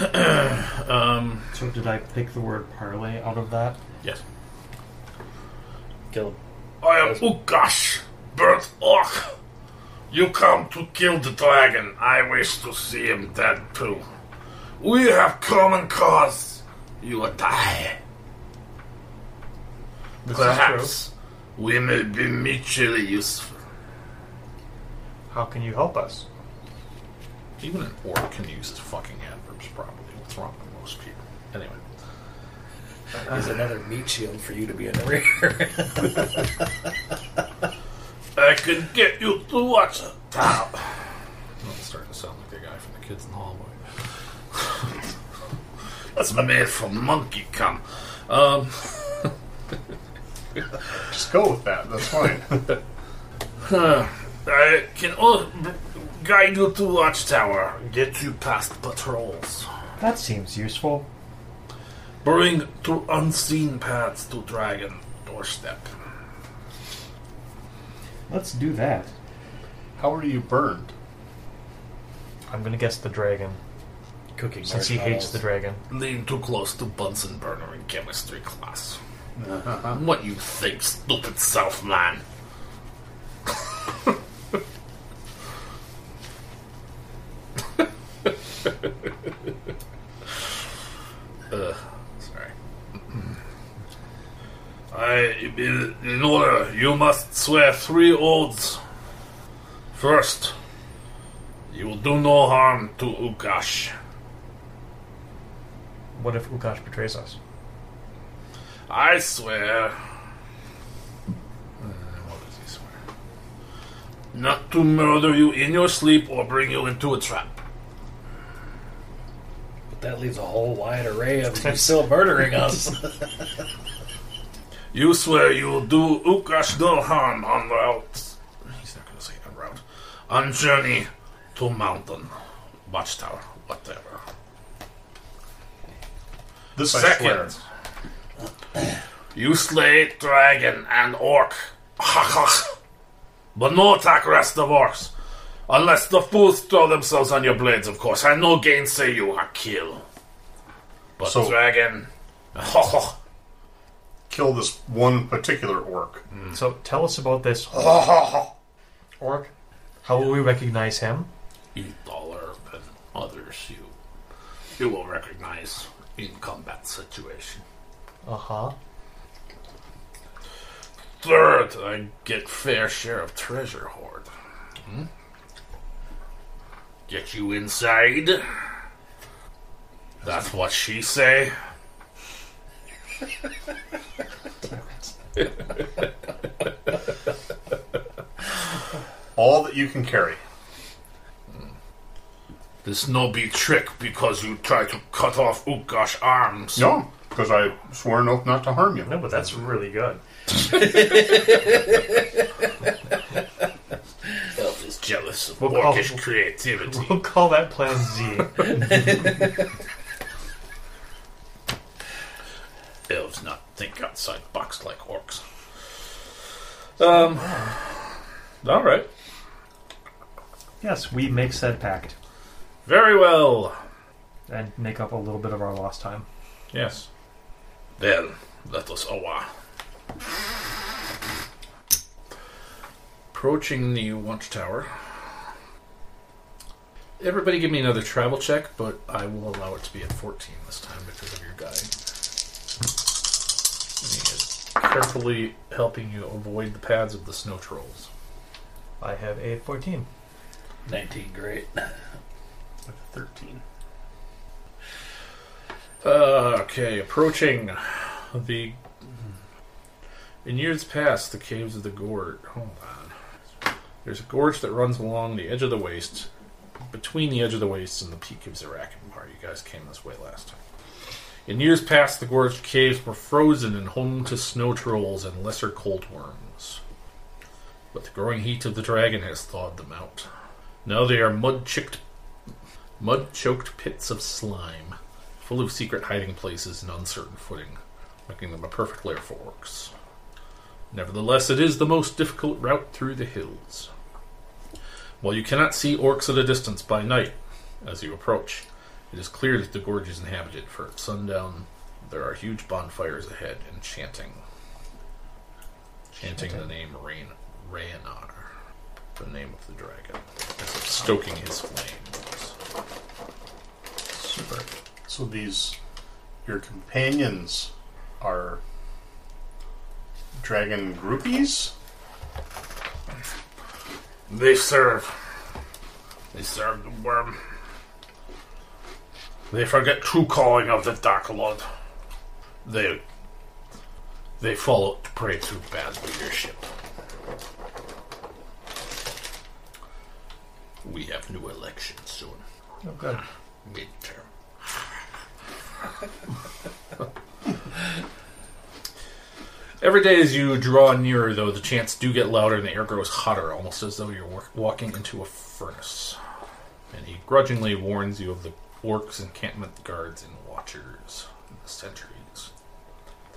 um, So did I pick the word parlay out of that? yes. Kill him. I am Ukash, bird orc. You come to kill the dragon. I wish to see him dead too. We have common cause. You will die. This Perhaps we may be mutually useful. How can you help us? Even an orc can use his fucking adverbs properly. What's wrong with most people? Anyway. Here's another meat shield for you to be in the rear. I can get you to watch a town. I'm starting to sound like the guy from the kids in the hallway. That's made from monkey cum. Um, Just go with that. That's fine. I can b- guide you to watchtower, get you past patrols. That seems useful. Bring to unseen paths to dragon doorstep. Let's do that. How are you burned? I'm gonna guess the dragon, Cooking since he hates the dragon. Lean too close to Bunsen burner in chemistry class. Uh-huh. What you think, stupid self man? ugh, sorry. I, in order, you must swear three oaths. First, you will do no harm to Ukash. What if Ukash betrays us? I swear Uh, what does he swear? not to murder you in your sleep or bring you into a trap. But that leaves a whole wide array of you still murdering us. You swear you will do Ukash no harm on route. He's not going to say en route. On journey to mountain. watchtower, whatever. The Second, you slay dragon and orc. but no attack rest of orcs. Unless the fools throw themselves on your blades, of course. I no gainsay you, a kill. But So- dragon. Kill this one particular orc. So tell us about this orc. How will we recognize him? you taller than others you you will recognize in combat situation. Uh huh. Third, I get fair share of treasure hoard. Hmm? Get you inside. That's what she say. All that you can carry. This no be trick because you try to cut off Ugash arms. No, because I swore an oath not to harm you. No, but that's really good. Jealous of We'll call- orcish creativity. We'll call that Plan Z. Elves not think outside box like orcs. Um. All right. yes, we make said pact Very well. and make up a little bit of our lost time. Yes. Then let us awa. Approaching the watchtower. Everybody give me another travel check, but I will allow it to be at 14 this time because of your guide. And he is carefully helping you avoid the paths of the snow trolls. I have a 14. 19, great. With a 13. Uh, okay, approaching the. In years past, the caves of the Gort. Hold on. There's a gorge that runs along the edge of the waste, between the edge of the waste and the peak of Zirakinbar. You guys came this way last time. In years past, the gorge caves were frozen and home to snow trolls and lesser cold worms. But the growing heat of the dragon has thawed them out. Now they are mud-choked, mud-choked pits of slime full of secret hiding places and uncertain footing, making them a perfect lair for orcs. Nevertheless, it is the most difficult route through the hills. While you cannot see orcs at a distance by night as you approach, it is clear that the gorge is inhabited, for at sundown there are huge bonfires ahead and chanting. Chanting the name Rain Rayanar, the name of the dragon, as if stoking his flames. Super. So these, your companions are dragon groupies? They serve. They serve the worm. They forget true calling of the Dark Lord. They they follow to prey to bad leadership. We have new elections soon. Oh, good. Midterm. Every day as you draw nearer, though, the chants do get louder and the air grows hotter, almost as though you're walking into a furnace. And he grudgingly warns you of the orcs, encampment guards, and watchers, and the sentries.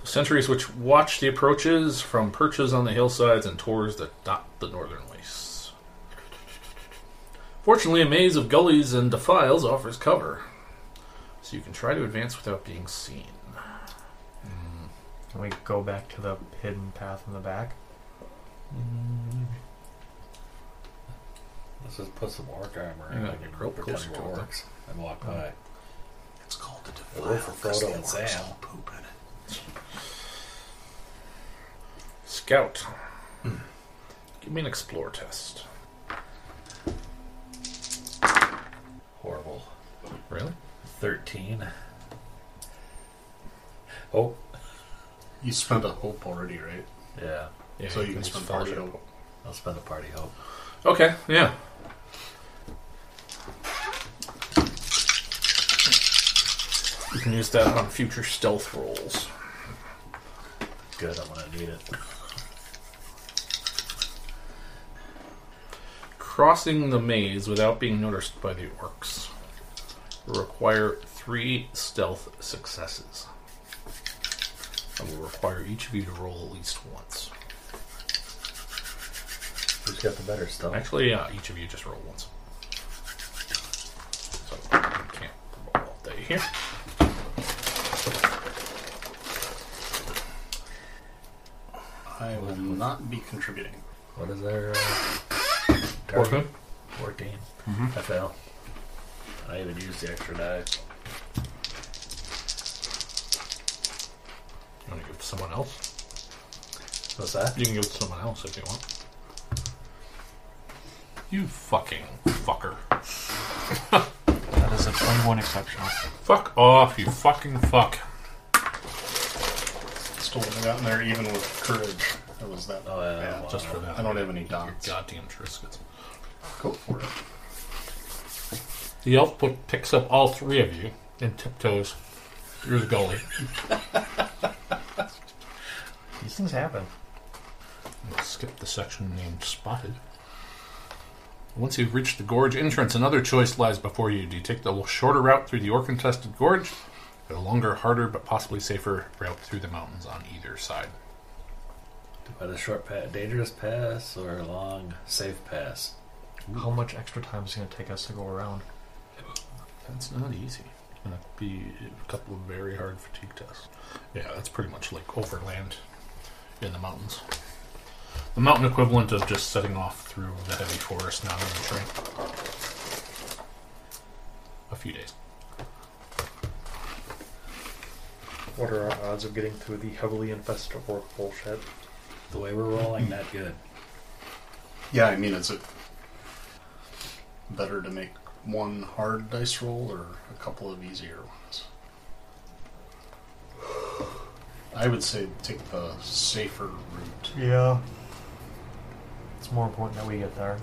The sentries which watch the approaches from perches on the hillsides and tors that dot the northern wastes. Fortunately, a maze of gullies and defiles offers cover, so you can try to advance without being seen. Can we go back to the hidden path in the back? Mm. Let's just put some orc armor Yeah, on get and real pretend closer to it. orcs and walk by. It's called the We'll defile. wait for 'cause Frodo and Sam. all Poop in it. Scout. Hmm. Give me an explore test. Horrible. Really? 13. Oh, You spent a hope already, right? yeah. Yeah. so you can spend party it. hope. I'll spend a party hope. Okay, yeah. You can use that on future stealth rolls. Good, I'm gonna need it. Crossing the maze without being noticed by the orcs. require three stealth successes. I will require each of you to roll at least once. Who's got the better stuff? Actually, yeah, each of you just roll once. So you can't roll all day here. I will not be contributing. What is their uh, Fourteen. 14. I fail. I even used the extra die. You want to give it to someone else? What's that? You can give it to someone else if you want. You fucking fucker. That is a 21 exceptional. Fuck off, you fucking fuck. Still would have gotten there even with courage. It was that. Oh, yeah, bad. wow. Just for that. I don't have any You dots. Goddamn Triscuits. Go for it. The elf put, picks up all three of you and tiptoes through the gully. These things happen. We'll skip the section named Spotted. Once you've reached the gorge entrance, another choice lies before you. Do you take the shorter route through the orc-infested gorge, or the longer, harder, but possibly safer route through the mountains on either side? By the short pass, dangerous pass or a long, safe pass? How much extra time is it going to take us to go around? That's not easy. It's going to be a couple of very hard fatigue tests. Yeah, that's pretty much like overland in the mountains. The mountain equivalent of just setting off through the heavy forest now in the train. A few days. What are our odds of getting through the heavily infested orc bullshit? The way we're rolling, not good. Yeah, I mean, is it better to make one hard dice roll or a couple of easier ones? I would say take the safer route. Yeah. It's more important that we get there.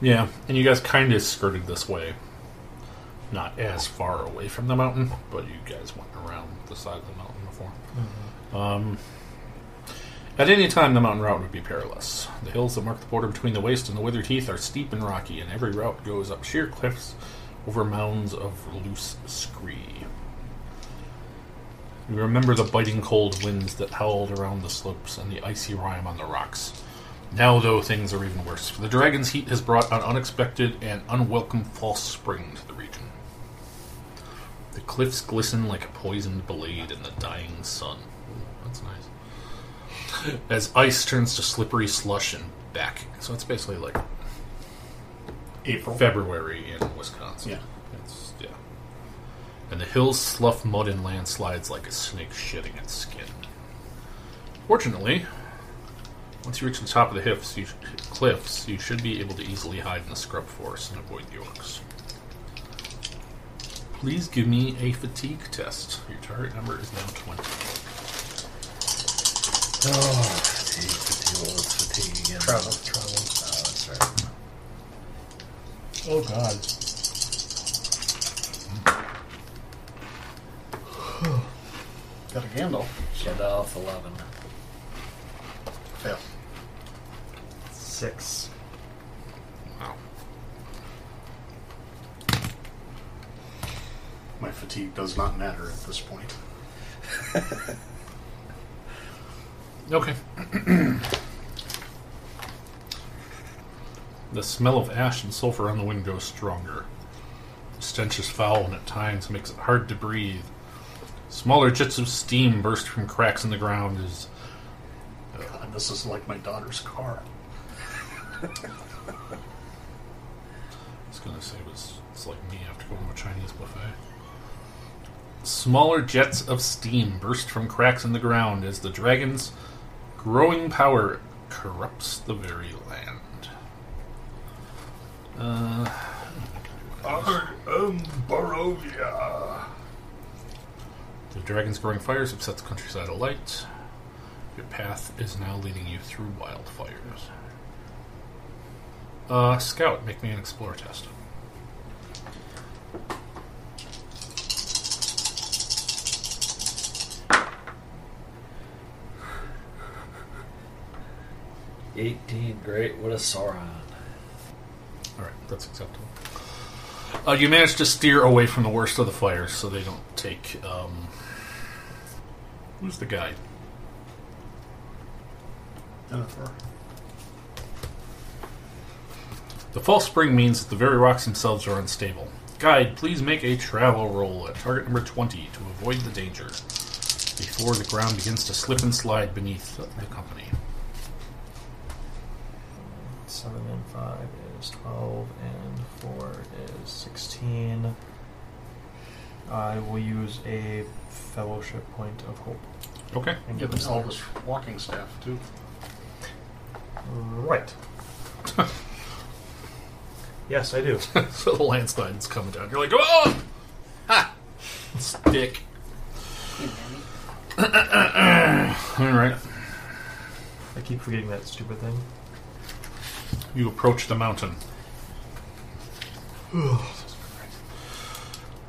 Yeah, and you guys kind of skirted this way. Not as far away from the mountain, but you guys went around the side of the mountain before. Um, at any time, the mountain route would be perilous. The hills that mark the border between the waste and the withered teeth are steep and rocky, and every route goes up sheer cliffs over mounds of loose scree. You remember the biting cold winds that howled around the slopes and the icy rime on the rocks. Now, though, things are even worse, for the dragon's heat has brought an unexpected and unwelcome false spring to the region. The cliffs glisten like a poisoned blade in the dying sun. That's nice. As ice turns to slippery slush and back. So it's basically like April. February in Wisconsin. Yeah. It's, yeah. And the hills slough mud and landslides like a snake shedding its skin. Fortunately, once you reach the top of the cliffs, you, cliffs, you should be able to easily hide in the scrub forest and avoid the orcs. Please give me a fatigue test. Your target number is now 20. Oh, fatigue, fatigue, oh, well, fatigue again. Travel. Travel. Oh, that's right. Oh god. Got a Gandalf. Gandalf 11. Fail. Six. Wow. My fatigue does not matter at this point. Okay. the smell of ash and sulfur on the wind grows stronger. The stench is foul and at times makes it hard to breathe. Smaller jets of steam burst from cracks in the ground as God, this is like my daughter's car. I was gonna say it was it's like me after going to a Chinese buffet. Smaller jets of steam burst from cracks in the ground as the dragon's growing power corrupts the very land. Uh, I am Barovia. The dragon's growing fires have set the countryside alight. Your path is now leading you through wildfires. Uh, Scout, make me an explore test. Eighteen, great. What a Sauron. All right, that's acceptable. Uh, you manage to steer away from the worst of the fires so they don't take. Um, who's the guide? Denethor. The false spring means that the very rocks themselves are unstable. Guide, please make a travel roll at target number 20 to avoid the danger before the ground begins to slip and slide beneath the company. Seven and five is twelve, and four is sixteen. I will use a fellowship point of hope. Okay. And Give give us them all this walking staff too. Right. yes, I do. so the landslide's coming down. You're like, oh! Ha! Stick. Alright. I keep forgetting that stupid thing. You approach the mountain.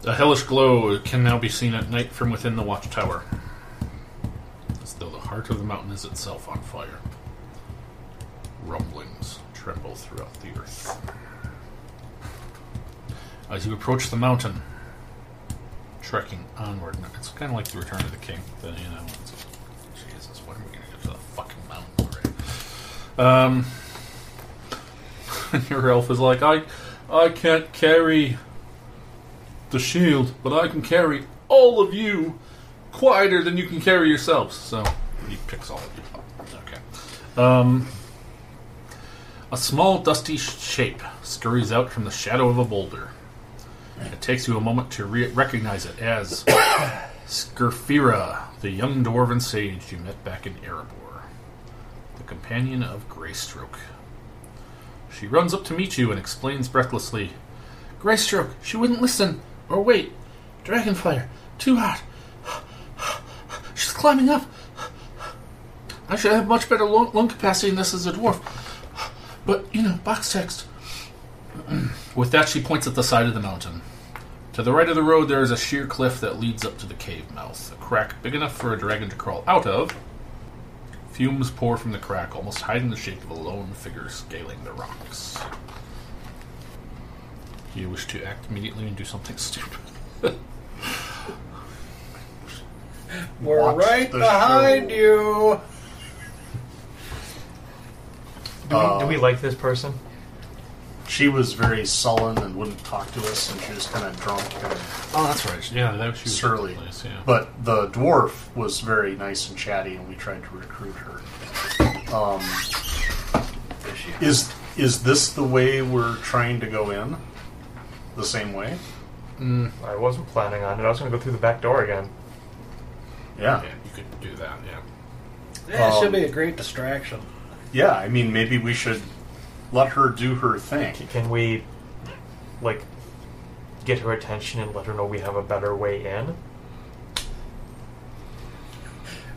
A hellish glow can now be seen at night from within the watchtower, as though the heart of the mountain is itself on fire. Rumblings tremble throughout the earth. As you approach the mountain, trekking onward, it's kind of like the Return of the King. The, you know, Jesus, when are we going to get to the fucking mountain? Um, your elf is like, I, I can't carry the shield, but I can carry all of you quieter than you can carry yourselves. So he picks all of you up. Okay. Um, a small dusty shape scurries out from the shadow of a boulder. It takes you a moment to re- recognize it as Skirfira, the young dwarven sage you met back in Erebor, the companion of Greystroke. She runs up to meet you and explains breathlessly Greystroke, she wouldn't listen. Or wait. Dragonfire. Too hot. She's climbing up. I should have much better lung, lung capacity than this as a dwarf. But, you know, box text. With that, she points at the side of the mountain. To the right of the road, there is a sheer cliff that leads up to the cave mouth, a crack big enough for a dragon to crawl out of. Fumes pour from the crack, almost hiding the shape of a lone figure scaling the rocks. Do you wish to act immediately and do something stupid? We're Watch right the behind show. you. Do we, do we like this person? She was very sullen and wouldn't talk to us, and she was kind of drunk and Oh, that's right. Yeah, that was she was surly. in place, yeah. But the dwarf was very nice and chatty, and we tried to recruit her. Um, is is this the way we're trying to go in? The same way? I wasn't planning on it. I was going to go through the back door again. Yeah. yeah, you could do that. Yeah. Yeah, it Um, should be a great distraction. Yeah. I mean, maybe we should let her do her thing. Can we, like, get her attention and let her know we have a better way in?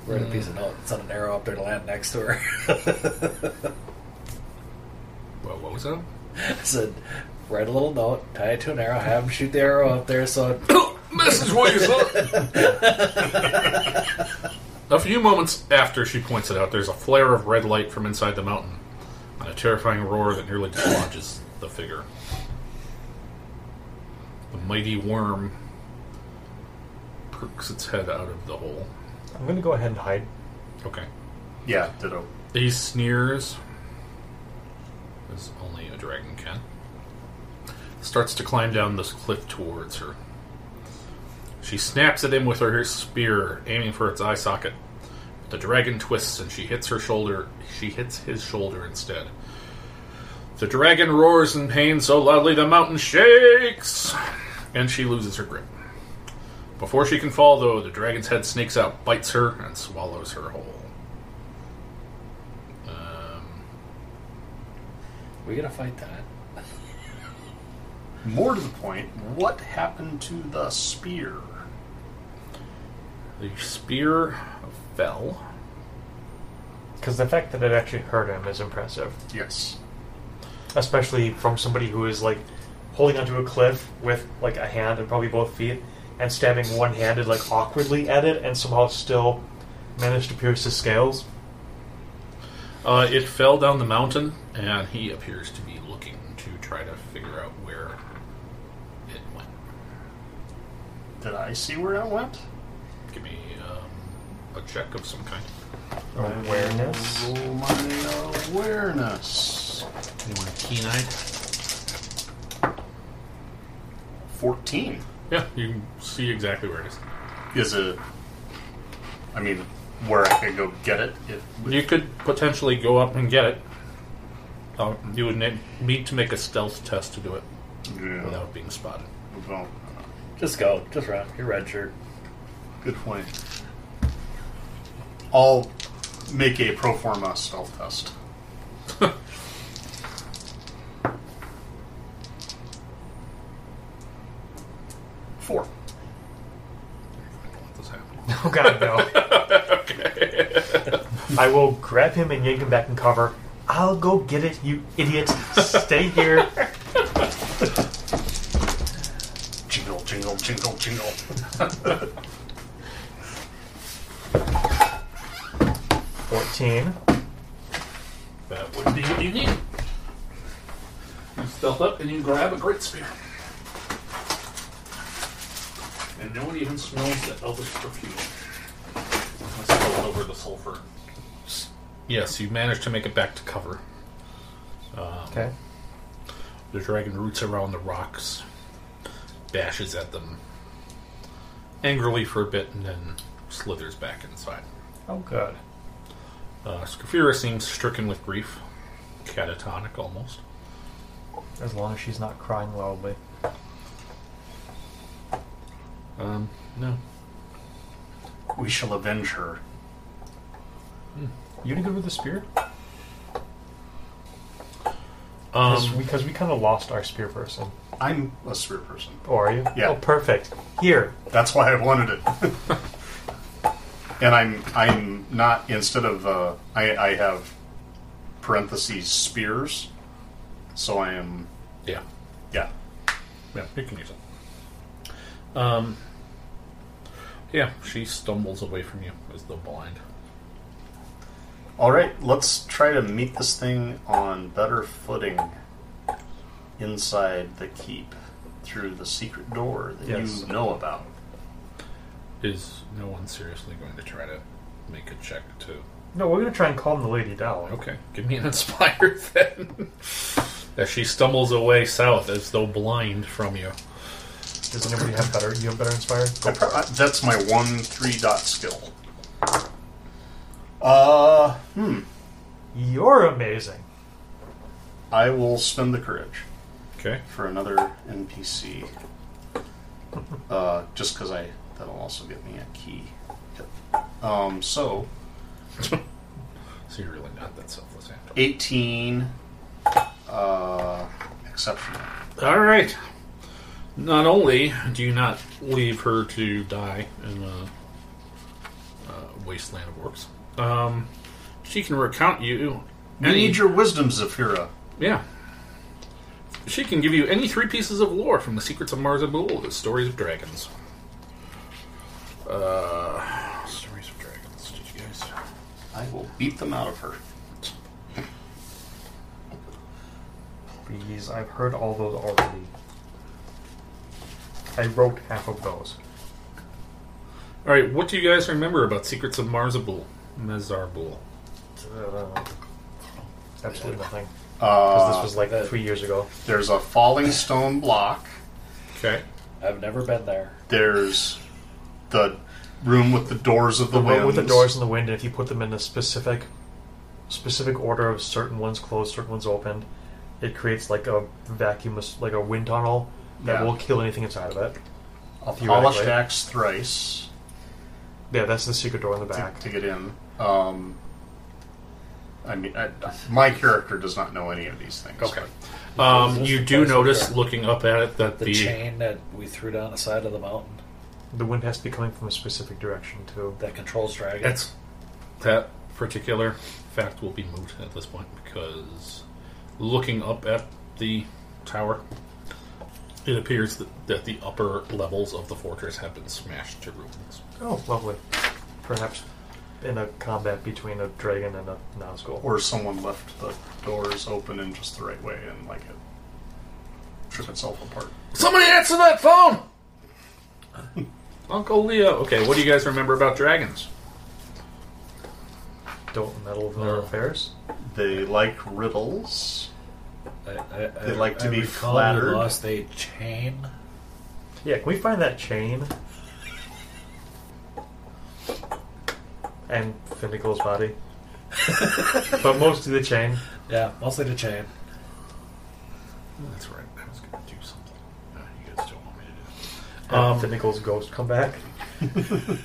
Write a piece of note, send an arrow up there to land next to her. Well, what was that? I said, write a little note, tie it to an arrow, have him shoot the arrow up there so it Message voice A few moments after she points it out, there's a flare of red light from inside the mountain, and a terrifying roar that nearly dislodges the figure. The mighty worm perks its head out of the hole. I'm going to go ahead and hide. Okay. Yeah. Ditto. He sneers, as only a dragon can. Starts to climb down this cliff towards her. She snaps at him with her spear, aiming for its eye socket. The dragon twists and she hits her shoulder. She hits his shoulder instead. The dragon roars in pain so loudly the mountain shakes, and she loses her grip. Before she can fall, though, the dragon's head snakes out, bites her, and swallows her whole. Um, we gotta fight that. More to the point, what happened to the spear? the spear fell. Because the fact that it actually hurt him is impressive. Yes. Especially from somebody who is, like, holding onto a cliff with, like, a hand and probably both feet, and stabbing one handed, like, awkwardly at it, and somehow still managed to pierce his scales. Uh, it fell down the mountain, and he appears to be looking to try to figure out where Did I see where it went? Give me um, a check of some kind. Awareness. Roll my awareness. Anyone keen-eyed? 14. Yeah, you can see exactly where it is. Is it. I mean, where I could go get it? If, You could potentially go up and get it. Uh, you would ne- need to make a stealth test to do it yeah. without being spotted. Well, Just go. Just run. Your red shirt. good point. I'll make a pro forma stealth test. Four. Let this happen. Oh god, no. I will grab him and yank him back in cover. I'll go get it, you idiot. Stay here. Fourteen. That would be what you need. You stealth up and you grab a great spear. And no one even smells the elvish perfume. I spilled over the sulfur. Yes, you managed to make it back to cover. Okay. The dragon roots around the rocks, bashes at them angrily for a bit, and then slithers back inside. Oh good. Uh, Scaphira seems stricken with grief, catatonic almost. As long as she's not crying loudly. Um, no. We shall avenge her. You any good with the spear? Because Um, we, 'cause we kind of lost our spear person. I'm a spear person. Oh, are you? Yeah. Oh, perfect. Here. That's why I wanted it. and I'm I'm not instead of uh, I I have parentheses spears, so I am yeah. yeah. Yeah, you can use it. Um, yeah, she stumbles away from you as though blind. All right, let's try to meet this thing on better footing inside the keep through the secret door that Yes. you know about. Is no one seriously going to try to make a check to? No, we're going to try and calm the lady down. Okay, give me an inspire then. as she stumbles away south as though blind from you. Does anybody have better? You have better inspired? Go I for pro- I- that's my one three dot skill. Uh, hmm. You're amazing. I will spend the courage. Okay. for another NPC. Uh, just because I that'll also get me a key. Um, so So you're really not that selfless, Angel. eighteen. Uh, exceptional. All right. Not only do you not leave her to die in a, a wasteland of orcs, um, she can recount you. I need your wisdom, Zafira. Yeah. She can give you any three pieces of lore from the secrets of Mars Marzabul, the stories of dragons. Uh, stories of dragons. Did you guys? I will beat them out of her. Please, I've heard all those already. I wrote half of those. All right. What do you guys remember about secrets of Marzabul? Mezarbul. Uh, absolutely nothing. Because Uh, this was like three years ago. there's a falling stone block. Okay. I've never been there. There's the room with the doors of the, The one with the doors in the wind, and if you put them in a specific specific order of certain ones closed, certain ones opened, it creates like a vacuum, like a wind tunnel that Yeah. will kill anything inside of it. A Theoretically. polished axe thrice Yeah, that's the secret door in the to, back. to get in. Um, I mean, I, my character does not know any of these things. Okay. but- Um, you do notice, where- looking up at it, that The, the, chain that we threw down the side of the mountain The wind has to be coming from a specific direction too. that controls dragons. That's that particular fact will be moot at this point because looking up at the tower, it appears that, that the upper levels of the fortress have been smashed to ruins. Oh, lovely. Perhaps in a combat between a dragon and a Nazgul. or someone left the doors open in just the right way and like it trip itself apart. Somebody answer that phone! Uncle Leo. Okay, what do you guys remember about dragons? Don't meddle with their affairs. They like riddles. I, I, They I- like to I be recall flattered. We lost a chain. Yeah, can we find that chain? And Finnacle's body. but mostly the chain. Yeah, mostly the chain. That's right. I was going to do something. Uh, you guys don't want me to do it. And Um, Finnacle's ghost come back. it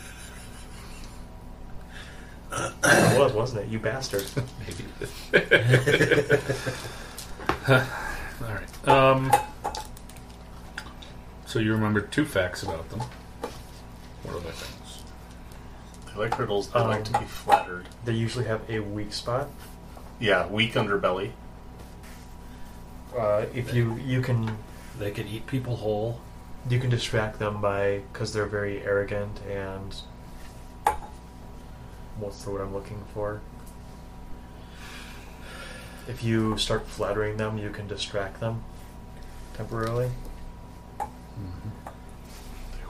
was, wasn't it? You bastard. Maybe. All right. Um. So you remember two facts about them. What? They like riddles. They like to Um, be flattered. They usually have a weak spot. Yeah, weak underbelly. Uh, if you you can They can eat people whole. you can distract them by because they're very arrogant and what's the word I'm looking for? If you start flattering them, you can distract them temporarily. They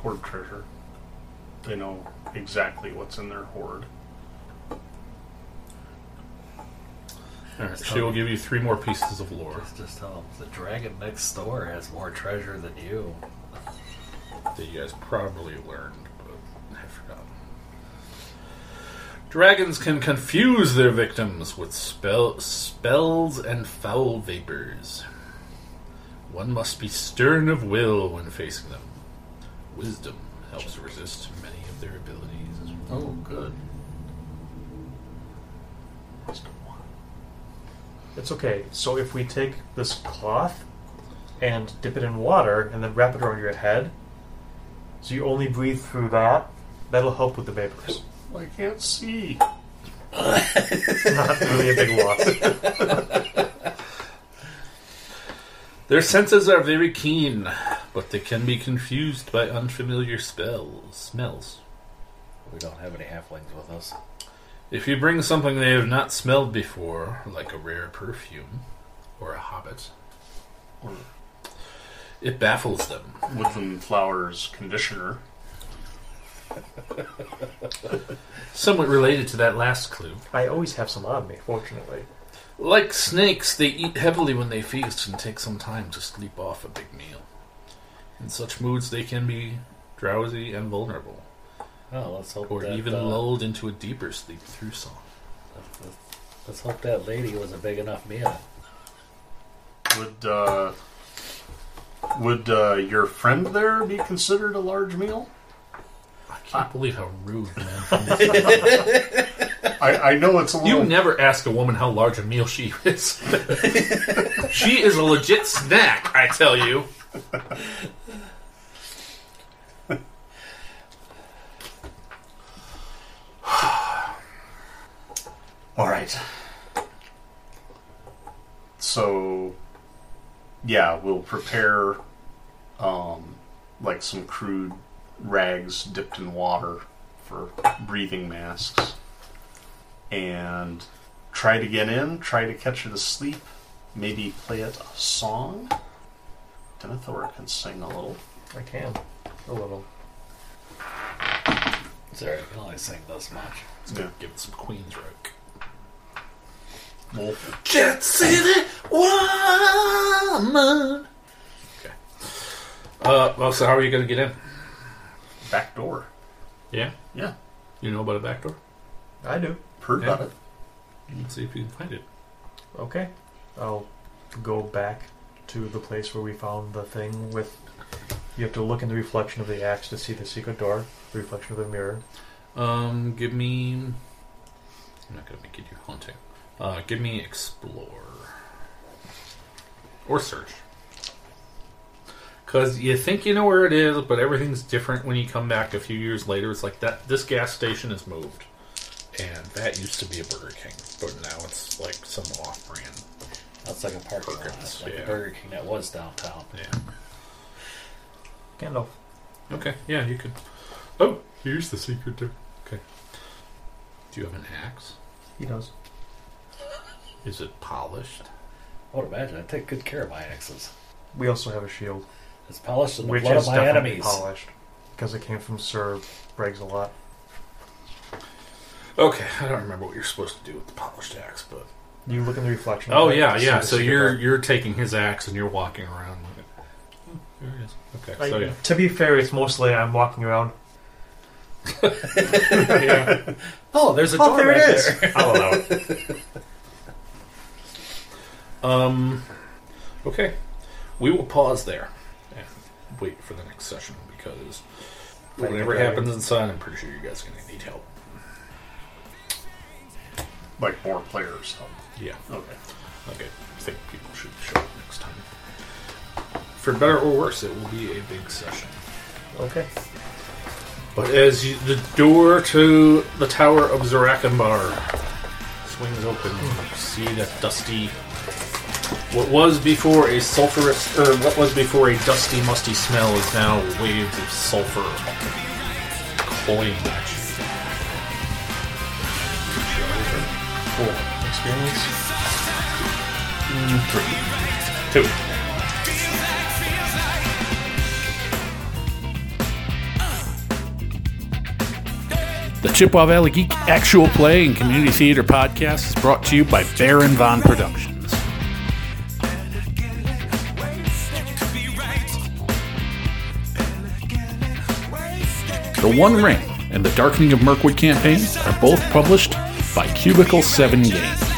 hoard treasure. They know exactly what's in their hoard. All right. She will give you three more pieces of lore Just, just tell them the dragon next door has more treasure than you. that you guys probably learned, but I forgot. Dragons can confuse their victims with spell, spells and foul vapors. One must be stern of will when facing them. Wisdom helps resist many of their abilities. Oh, good. It's okay. So if we take this cloth and dip it in water and then wrap it around your head, so you only breathe through that, that'll help with the vapors. I can't see. Not really a big loss. Their senses are very keen, but they can be confused by unfamiliar spells, smells. We don't have any halflings with us. If you bring something they have not smelled before, like a rare perfume or a hobbit, Or it baffles them. Woodland Flowers conditioner. Somewhat related to that last clue. I always have some on me, fortunately. Like snakes, they eat heavily when they feast and take some time to sleep off a big meal. In such moods, they can be drowsy and vulnerable, Oh, let's hope or that, even uh, lulled into a deeper sleep through song. let's- Let's hope that lady was a big enough meal. Would uh, would uh, your friend there be considered a large meal? I can't believe how rude, man. I, I know it's a little. You never ask a woman how large a meal she is. she is a legit snack, I tell you. All right. So, yeah, we'll prepare um, like some crude rags dipped in water for breathing masks, and try to get in. Try to catch her to sleep. Maybe play it a song. Denethor can sing a little. I can. A little. Sorry, I can only sing this much. Yeah. Give it some Queensrÿche. Wolf. Jet City woman. Okay. Uh, well, so how are you going to get in? Back door. Yeah, Yeah, you know about a back door. I do. Heard Yeah. about it. Let's see if you can find it. Okay. I'll go back to the place where we found the thing with. You have to look in the reflection of the axe to see the secret door, the reflection of the mirror. Um, give me. I'm not going to make you do hunting. Uh, give me explore or search. Because you think you know where it is, but everything's different when you come back a few years later. It's like that. This gas station is moved, and that used to be a Burger King, but now it's like some off-brand. That's like a parking lot. Perkins, That's like yeah. the Burger King that was downtown. Yeah. Gandalf. Okay. Yeah, you could. Oh, here's the secret door. Okay. Do you have an axe? He does. Is it polished? I would imagine I take good care of my axes. We also have a shield, It's polished in the which blood is of my definitely enemies. polished. because it came from Sir Briggs a lot. Okay, I don't remember what you're supposed to do with the polished axe, but You look in the reflection. oh of yeah, see yeah. So you're door. you're taking his axe and you're walking around. With it. Oh, there it is. Okay, so yeah. To be fair, it's mostly I'm walking around. yeah. Oh, there's a Oh, door there it back there. I'll allow it. Um. Okay, we will pause there and wait for the next session because whatever happens inside, I'm pretty sure you guys are going to need help. Like more players. Yeah. Okay. Okay, I think people should show up next time. For better or worse, it will be a big session. Okay. But as you, the door to the Tower of Zirakinbar swings open, you see that dusty. What was before a sulphurous, or what was before a dusty, musty smell is now waves of sulfur cloying at you. Cool. Experience. Mm, Two. The Chippewa Valley Geek Actual Play and Community Theater Podcast is brought to you by Baron Von Productions. The One Ring and the Darkening of Mirkwood campaign are both published by Cubicle 7 Games.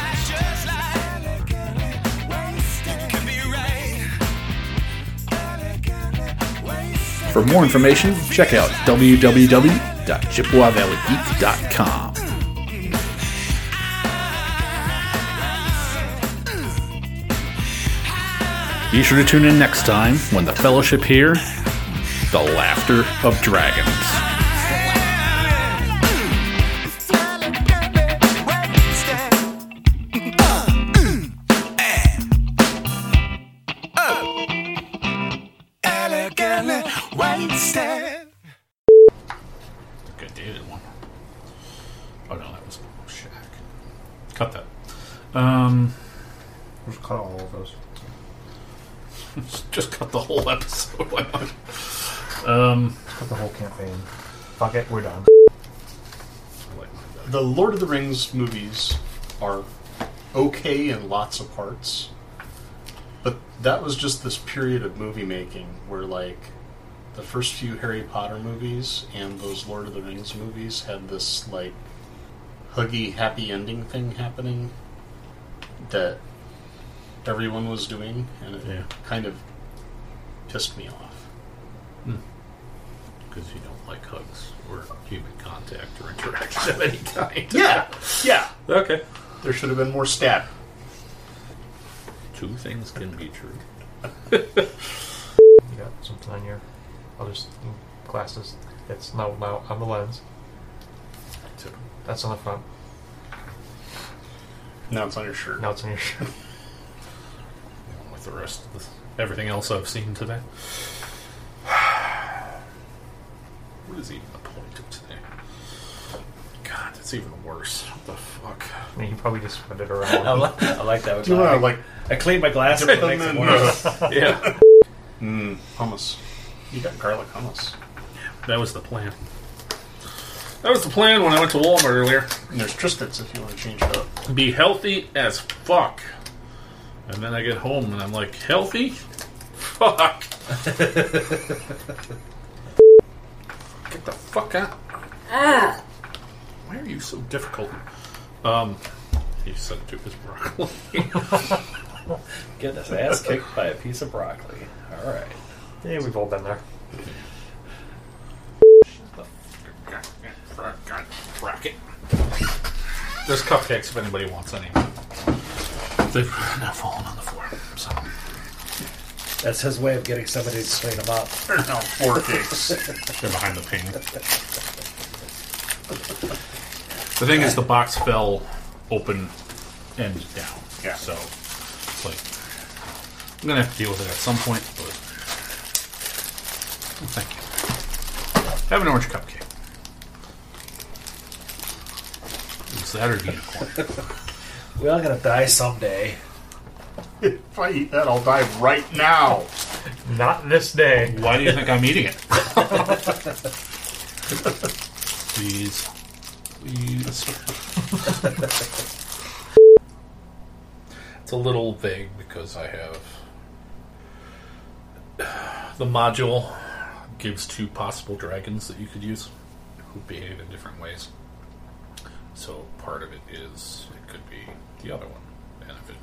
For more information, check out www.chippewaValleyGeek.com. Be sure to tune in next time when the Fellowship hear the laughter of dragons. Whole campaign. Fuck it, we're done. I like that. The Lord of the Rings movies are okay in lots of parts, but that was just this period of movie making where, like, the first few Harry Potter movies and those Lord of the Rings movies had this, like, huggy, happy ending thing happening that everyone was doing, and it Yeah. kind of pissed me off. Hmm. because you don't like hugs or human contact or interaction of any kind. Yeah, yeah. Okay. There should have been more stab. Two things can be true. You got something on your other s- mm, glasses. that's now, now on the lens. Two. That's on the front. Now it's on your shirt. Now it's on your shirt. With the rest of the, everything else I've seen today. What is even the point of today? God, that's even worse. What the fuck? I mean, you probably just spread it around. I, around. li- I like that. Do you want to, like, I cleaned my glasses. dip It them makes it worse. Yeah, mm, hummus? You got garlic hummus. that was the plan. That was the plan when I went to Walmart earlier. And there's Triscuits if you want to change it up. Be healthy as fuck. And then I get home and I'm like, healthy? Fuck. Get the fuck out. Why are you so difficult? Um, he said to his broccoli. Get his ass kicked by a piece of broccoli. All right. yeah, we've all been there. Bracket. There's cupcakes if anybody wants any. They've now fallen on the floor. So That's his way of getting somebody to clean them up. There's now four cakes. they're behind the pane. The thing is, the box fell open and down. Yeah. So it's like I'm gonna have to deal with it at some point. But well, thank you. Have an orange cupcake. Is that or unicorn? We all gonna die someday. If I eat that, I'll die right now. Not this day. Why do you think I'm eating it? Please. Please. it's a little vague because I have. The module gives two possible dragons that you could use who behave in different ways. So part of it is it could be the other one. And if, it,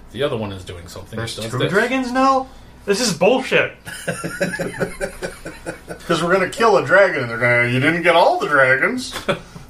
if the other one is doing something, There's does two this. dragons now? This is bullshit. Because we're going to kill a dragon, and they're going to, you didn't get all the dragons.